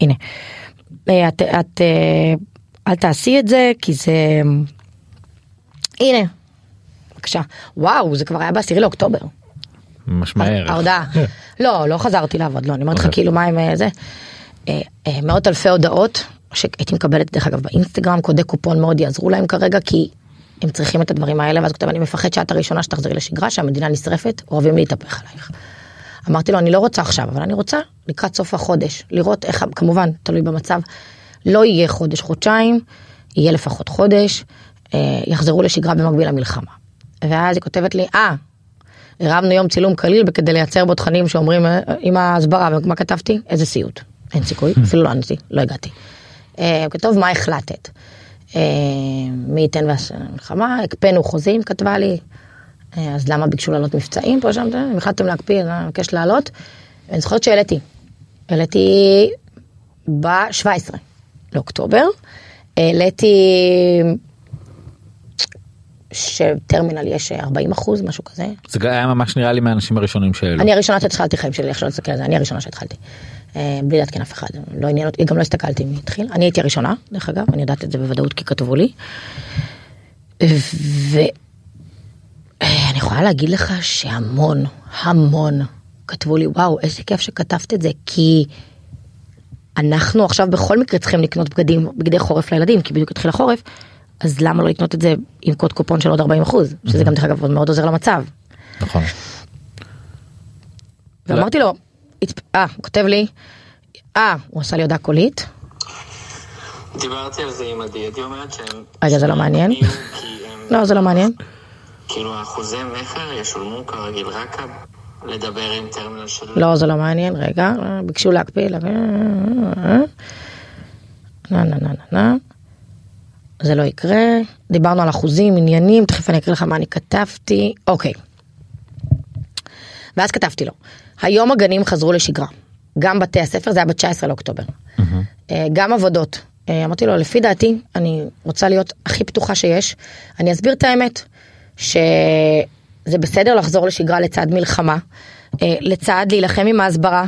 הנה. את, את אל תעשי את זה כי זה... הנה. בבקשה. וואו, זה כבר היה ב-10 לאוקטובר. ממש מהר. ההודעה. [LAUGHS] לא, לא חזרתי לעבוד, לא, אני אומרת לך אוקיי. כאילו מה עם אה, זה. אה, אה, מאות אלפי הודעות שהייתי מקבלת דרך אגב באינסטגרם, קודי קופון מאוד יעזרו להם כרגע כי הם צריכים את הדברים האלה ואז כותב אני מפחד שאת הראשונה שתחזרי לשגרה שהמדינה נשרפת אוהבים להתהפך עלייך. אמרתי לו אני לא רוצה עכשיו אבל אני רוצה לקראת סוף החודש לראות איך כמובן תלוי במצב לא יהיה חודש חודשיים יהיה לפחות חודש אה, יחזרו לשגרה במקביל למלחמה. ואז היא כותבת לי אה הרמנו יום צילום קליל כדי לייצר בו תכנים שאומרים אה, עם ההסברה ומה כתבתי איזה סיוט אין סיכוי אפילו לא עניתי לא הגעתי. אה, כתוב מה החלטת. אה, מי ייתן והמלחמה הקפאנו חוזים כתבה לי אז למה ביקשו לעלות מבצעים פה שם אם החלטתם להקפיא אני מבקש לעלות. אני זוכרת שהעליתי העליתי ב-17 לאוקטובר העליתי שטרמינל יש 40 אחוז משהו כזה זה היה ממש נראה לי מהאנשים הראשונים שהעלו. אני הראשונה שהתחלתי חיים שלי איך שלא תסתכל על זה אני הראשונה שהתחלתי. אה, בלי לעדכן אף אחד לא עניין אותי גם לא הסתכלתי מי התחיל אני הייתי הראשונה דרך אגב אני יודעת את זה בוודאות כי כתבו לי. ואני יכולה להגיד לך שהמון המון כתבו לי וואו איזה כיף שכתבת את זה כי אנחנו עכשיו בכל מקרה צריכים לקנות בגדים בגדי חורף לילדים כי בדיוק התחיל החורף אז למה לא לקנות את זה עם קוד קופון של עוד 40 אחוז שזה גם דרך אגב מאוד עוזר למצב. נכון. ואמרתי לו, "הת- אה, הוא כותב לי, אה, הוא עשה לי הודעה קולית, דיברתי על זה עם עדי, עדי אומרת שהם... רגע, זה לא מעניין. לא, זה לא מעניין. כאילו האחוזי מכר ישולמו כרגיל, רק לדבר עם טרמינל של... לא, זה לא מעניין, רגע, אה, ביקשו להקפיא, לה- אה, נה נה נה נה נה, זה לא יקרה, דיברנו על אחוזים, עניינים, תכף אני אקריא לך מה אני כתבתי, אוקיי. ואז כתבתי לו, היום הגנים חזרו לשגרה, גם בתי הספר, זה היה ב-19 לאוקטובר, אה, גם עבודות. אה, אמרתי לו, לפי דעתי, אני רוצה להיות הכי פתוחה שיש, אני אסביר את האמת, שזה בסדר לחזור לשגרה לצד מלחמה, אה, לצד להילחם עם ההסברה.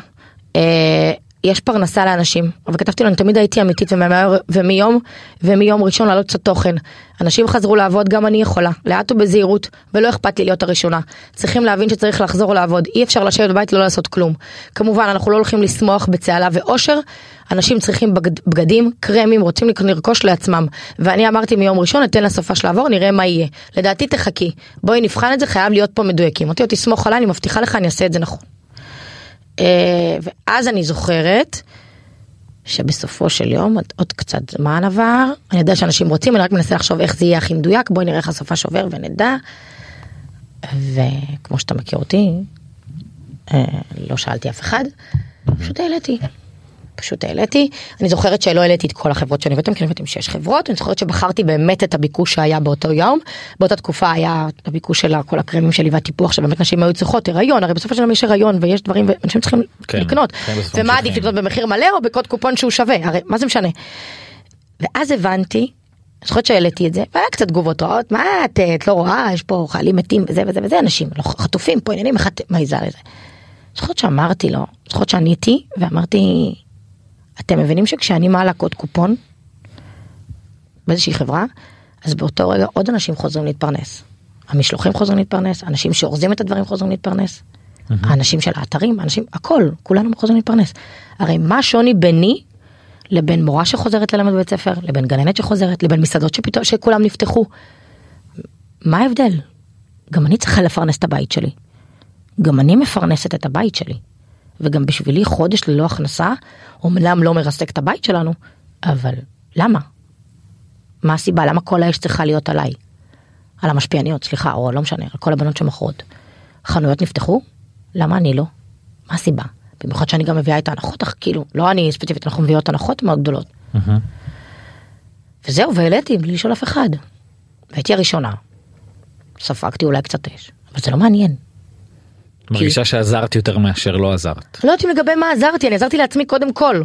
יש פרנסה לאנשים, אבל כתבתי לו, אני תמיד הייתי אמיתית ומהר- ומיום, ומיום ראשון לעלות קצת תוכן. אנשים חזרו לעבוד, גם אני יכולה, לאט ובזהירות, ולא אכפת לי להיות הראשונה. צריכים להבין שצריך לחזור לעבוד, אי אפשר לשבת בבית לא לעשות כלום. כמובן, אנחנו לא הולכים לשמוח בצהלה ואושר, אנשים צריכים בגד, בגדים, קרמים, רוצים לרכוש לעצמם. ואני אמרתי מיום ראשון, ניתן לסופה לעבור, נראה מה יהיה. לדעתי תחכי, בואי נבחן את זה, חייב להיות פה מדויקים. לו, תסמוך עליי, אני מבטיחה לך, אני אעשה את זה נכון. אה, ואז אני זוכרת שבסופו של יום עוד, קצת זמן עבר אני יודע שאנשים רוצים אני רק מנסה לחשוב איך זה יהיה הכי מדויק בואי נראה איך הסופה שובר ונדע. וכמו שאתה מכיר אותי אה, לא שאלתי אף אחד פשוט העליתי. פשוט העליתי אני זוכרת שלא העליתי את כל החברות שאני הבאתי כי אני הבאתי שש חברות אני זוכרת שבחרתי באמת את הביקוש שהיה באותו יום באותה תקופה היה הביקוש של כל הקרמים שלי והטיפוח שבאמת נשים היו צריכות הריון הרי בסופו של דבר יש הריון ויש דברים ואנשים צריכים כן, לקנות כן, ומה עדיף. לקנות במחיר מלא או בקוד קופון שהוא שווה הרי מה זה משנה. ואז הבנתי. אני זוכרת שהעליתי את זה והיה קצת תגובות רעות מה את, את לא רואה יש פה חיילים מתים וזה וזה וזה אנשים לא חטופים פה עניינים איך את מעיזה לזה. זוכרת שאמרתי לו זוכרת שעניתי ואמרתי אתם מבינים שכשאני מעלה קוד קופון באיזושהי חברה אז באותו רגע עוד אנשים חוזרים להתפרנס. המשלוחים חוזרים להתפרנס אנשים שאורזים את הדברים חוזרים להתפרנס. האנשים של האתרים אנשים הכל כולנו חוזרים להתפרנס. הרי מה השוני ביני לבין מורה שחוזרת ללמד בבית ספר לבין גננת שחוזרת לבין מסעדות שפתאום שכולם נפתחו. מה ההבדל? גם אני צריכה לפרנס את הבית שלי. גם אני מפרנסת את הבית שלי. וגם בשבילי חודש ללא הכנסה, אומנם לא מרסק את הבית שלנו, אבל למה? מה הסיבה? למה כל האש צריכה להיות עליי? על המשפיעניות, סליחה, או לא משנה, על כל הבנות שמוכרות. חנויות נפתחו? למה אני לא? מה הסיבה? במיוחד שאני גם מביאה את ההנחות, אך כאילו, לא אני ספציפית, אנחנו מביאות הנחות מאוד גדולות. וזהו, והעליתי בלי לשאול אף אחד. והייתי הראשונה. ספגתי אולי קצת אש, אבל זה לא מעניין. מרגישה שעזרת יותר מאשר לא עזרת. לא יודעת לגבי מה עזרתי, אני עזרתי לעצמי קודם כל.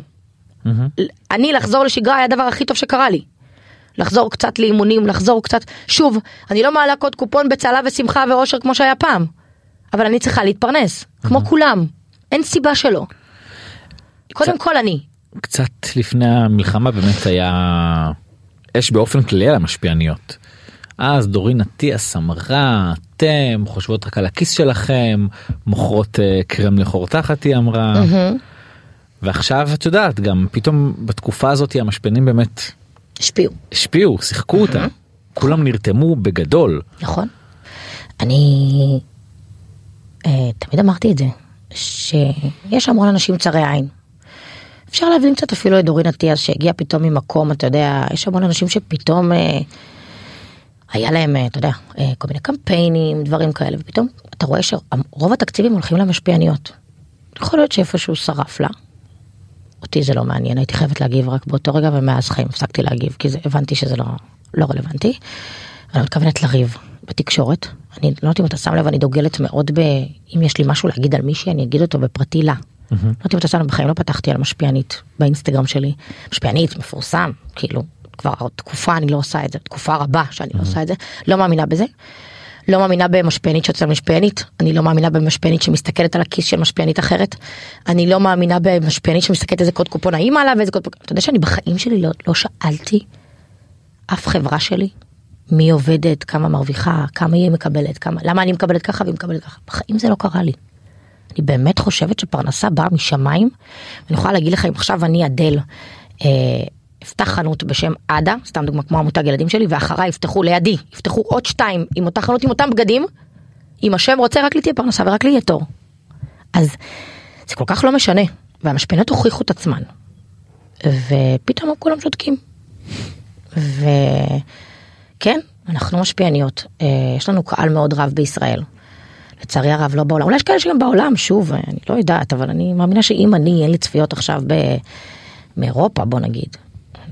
אני לחזור לשגרה היה הדבר הכי טוב שקרה לי. לחזור קצת לאימונים, לחזור קצת, שוב, אני לא מעלה קוד קופון בצהלה ושמחה ואושר כמו שהיה פעם, אבל אני צריכה להתפרנס, כמו כולם, אין סיבה שלא. קודם כל אני. קצת לפני המלחמה באמת היה אש באופן כללי על המשפיעניות. אז דורין אטיאס אמרה אתם חושבות רק על הכיס שלכם מוכרות אה, קרם לחור תחת היא אמרה ועכשיו את יודעת גם פתאום בתקופה הזאת המשפיענים באמת השפיעו. השפיעו שיחקו אותה כולם נרתמו בגדול נכון. אני אה, תמיד אמרתי את זה, שיש המון אנשים צרי עין. אפשר להבין קצת אפילו את דורין אטיאס שהגיע פתאום ממקום, אתה יודע, יש המון אנשים שפתאום אה, היה להם, אה, אתה יודע, אה, כל מיני קמפיינים, דברים כאלה, ופתאום אתה רואה שרוב התקציבים הולכים למשפיעניות. יכול להיות שאיפשהו שרף לה. אותי זה לא מעניין, הייתי חייבת להגיב רק באותו רגע ומאז חיים הפסקתי להגיב כי זה, הבנתי שזה לא, לא רלוונטי. אני מתכוונת לריב בתקשורת. אני לא יודעת אם אתה שם לב, אני דוגלת מאוד ב... אם יש לי משהו להגיד על מישהי, אני אגיד אותו בפרטי לה. לא יודעת אם אתה שם לב, בחיים לא פתחתי על משפיענית באינסטגרם שלי. משפיענית, מפורסם, כאילו, כבר תקופה אני לא עושה את זה, תקופה רבה שאני לא עושה את זה. לא מאמינה בזה. לא מאמינה במשפיענית שיוצאת משפיענית, אני לא מאמינה במשפיענית שמסתכלת על הכיס של משפיענית אחרת, אני לא מאמינה במשפיענית שמסתכלת איזה קוד קופון האימא עליו ואיזה קוד קופון, אתה יודע שאני בחיים שלי לא, לא שאלתי אף חברה שלי מי עובדת, כמה מרוויחה, כמה היא מקבלת, כמה, למה אני מקבלת ככה והיא מקבלת ככה, בחיים זה לא קרה לי. אני באמת חושבת שפרנסה באה משמיים, ואני יכולה להגיד לך אם עכשיו אני אדל, אה, אפתח חנות בשם עדה, סתם דוגמא כמו המותג ילדים שלי, ואחריי יפתחו לידי, יפתחו עוד שתיים עם אותה חנות עם אותם בגדים, אם השם רוצה רק לי תהיה פרנסה ורק לי יהיה תור. אז זה כל כך לא משנה, והמשפיענות הוכיחו את עצמן. ופתאום כולם שותקים. וכן, אנחנו משפיעניות, אה, יש לנו קהל מאוד רב בישראל. לצערי הרב לא בעולם, אולי יש כאלה שגם בעולם, שוב, אני לא יודעת, אבל אני מאמינה שאם אני, אין לי צפיות עכשיו ב... מאירופה, בוא נגיד,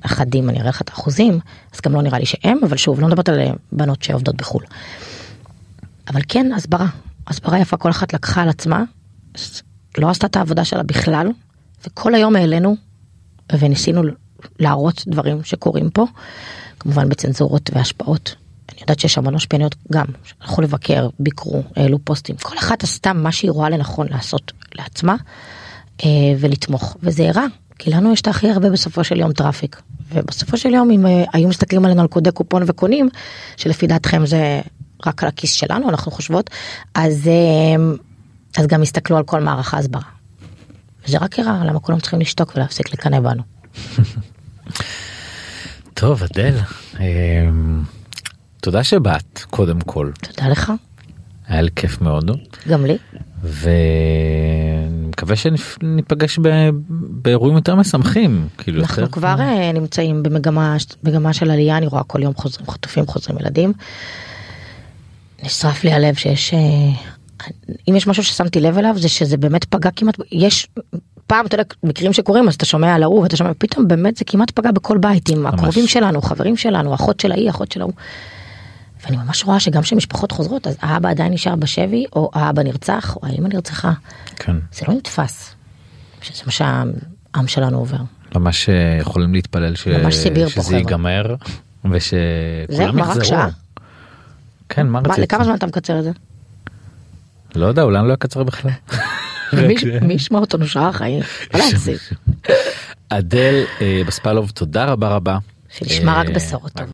אחדים, אני אראה לך את האחוזים, אז גם לא נראה לי שהם, אבל שוב, לא מדברת על אה, בנות שעובדות בחו"ל. אבל כן, הסברה. הסברה יפה, כל אחת לקחה על עצמה, לא עשתה את העבודה שלה בכלל, וכל היום העלינו וניסינו להראות דברים שקורים פה, כמובן בצנזורות והשפעות. אני יודעת שיש המון משפיעניות גם, שהלכו לבקר, ביקרו, העלו פוסטים, כל אחת עשתה מה שהיא רואה לנכון לעשות לעצמה אה, ולתמוך, וזה הראה, כי לנו יש את הכי הרבה בסופו של יום traffic. ובסופו של יום אם אה, היו מסתכלים עלינו על קודי קופון וקונים, שלפי דעתכם זה רק על הכיס שלנו, אנחנו חושבות, אז, אה, אז גם הסתכלו על כל מערך ההסברה. זה רק הראה למה כולם צריכים לשתוק ולהפסיק לקנא בנו. [LAUGHS] טוב אדל אמ, תודה שבאת קודם כל תודה לך, היה לי כיף מאוד גם לי. ואני מקווה שניפגש באירועים יותר משמחים כאילו אנחנו יותר- כבר אה, נמצאים במגמה, במגמה של עלייה, אני רואה כל יום חוזרים חטופים, חוזרים ילדים. נשרף לי הלב שיש, אה, אם יש משהו ששמתי לב אליו זה שזה באמת פגע כמעט, יש פעם, אתה יודע, מקרים שקורים אז אתה שומע על ההוא ואתה שומע, פתאום באמת זה כמעט פגע בכל בית עם הקרובים שלנו, חברים שלנו, אחות של ההיא, אחות של ההוא. ואני ממש רואה שגם כשמשפחות חוזרות אז האבא עדיין נשאר בשבי או האבא נרצח או האמא נרצחה. כן, זה לא נתפס. שזה מה שהעם שלנו עובר. ממש אה, יכולים להתפלל ש... ממש פה, שזה חבר'ה. ייגמר ושכולם יחזרו. כן מה רצית? לכמה זמן אתה מקצר את זה? לא יודע אולי אני לא אקצר בכלל. [LAUGHS] מי- ישמע אותנו שעה חיים? [LAUGHS] לא. [LAUGHS] אדל אה, בספלוב תודה רבה רבה. שנשמע רק אה, בשורות טובות.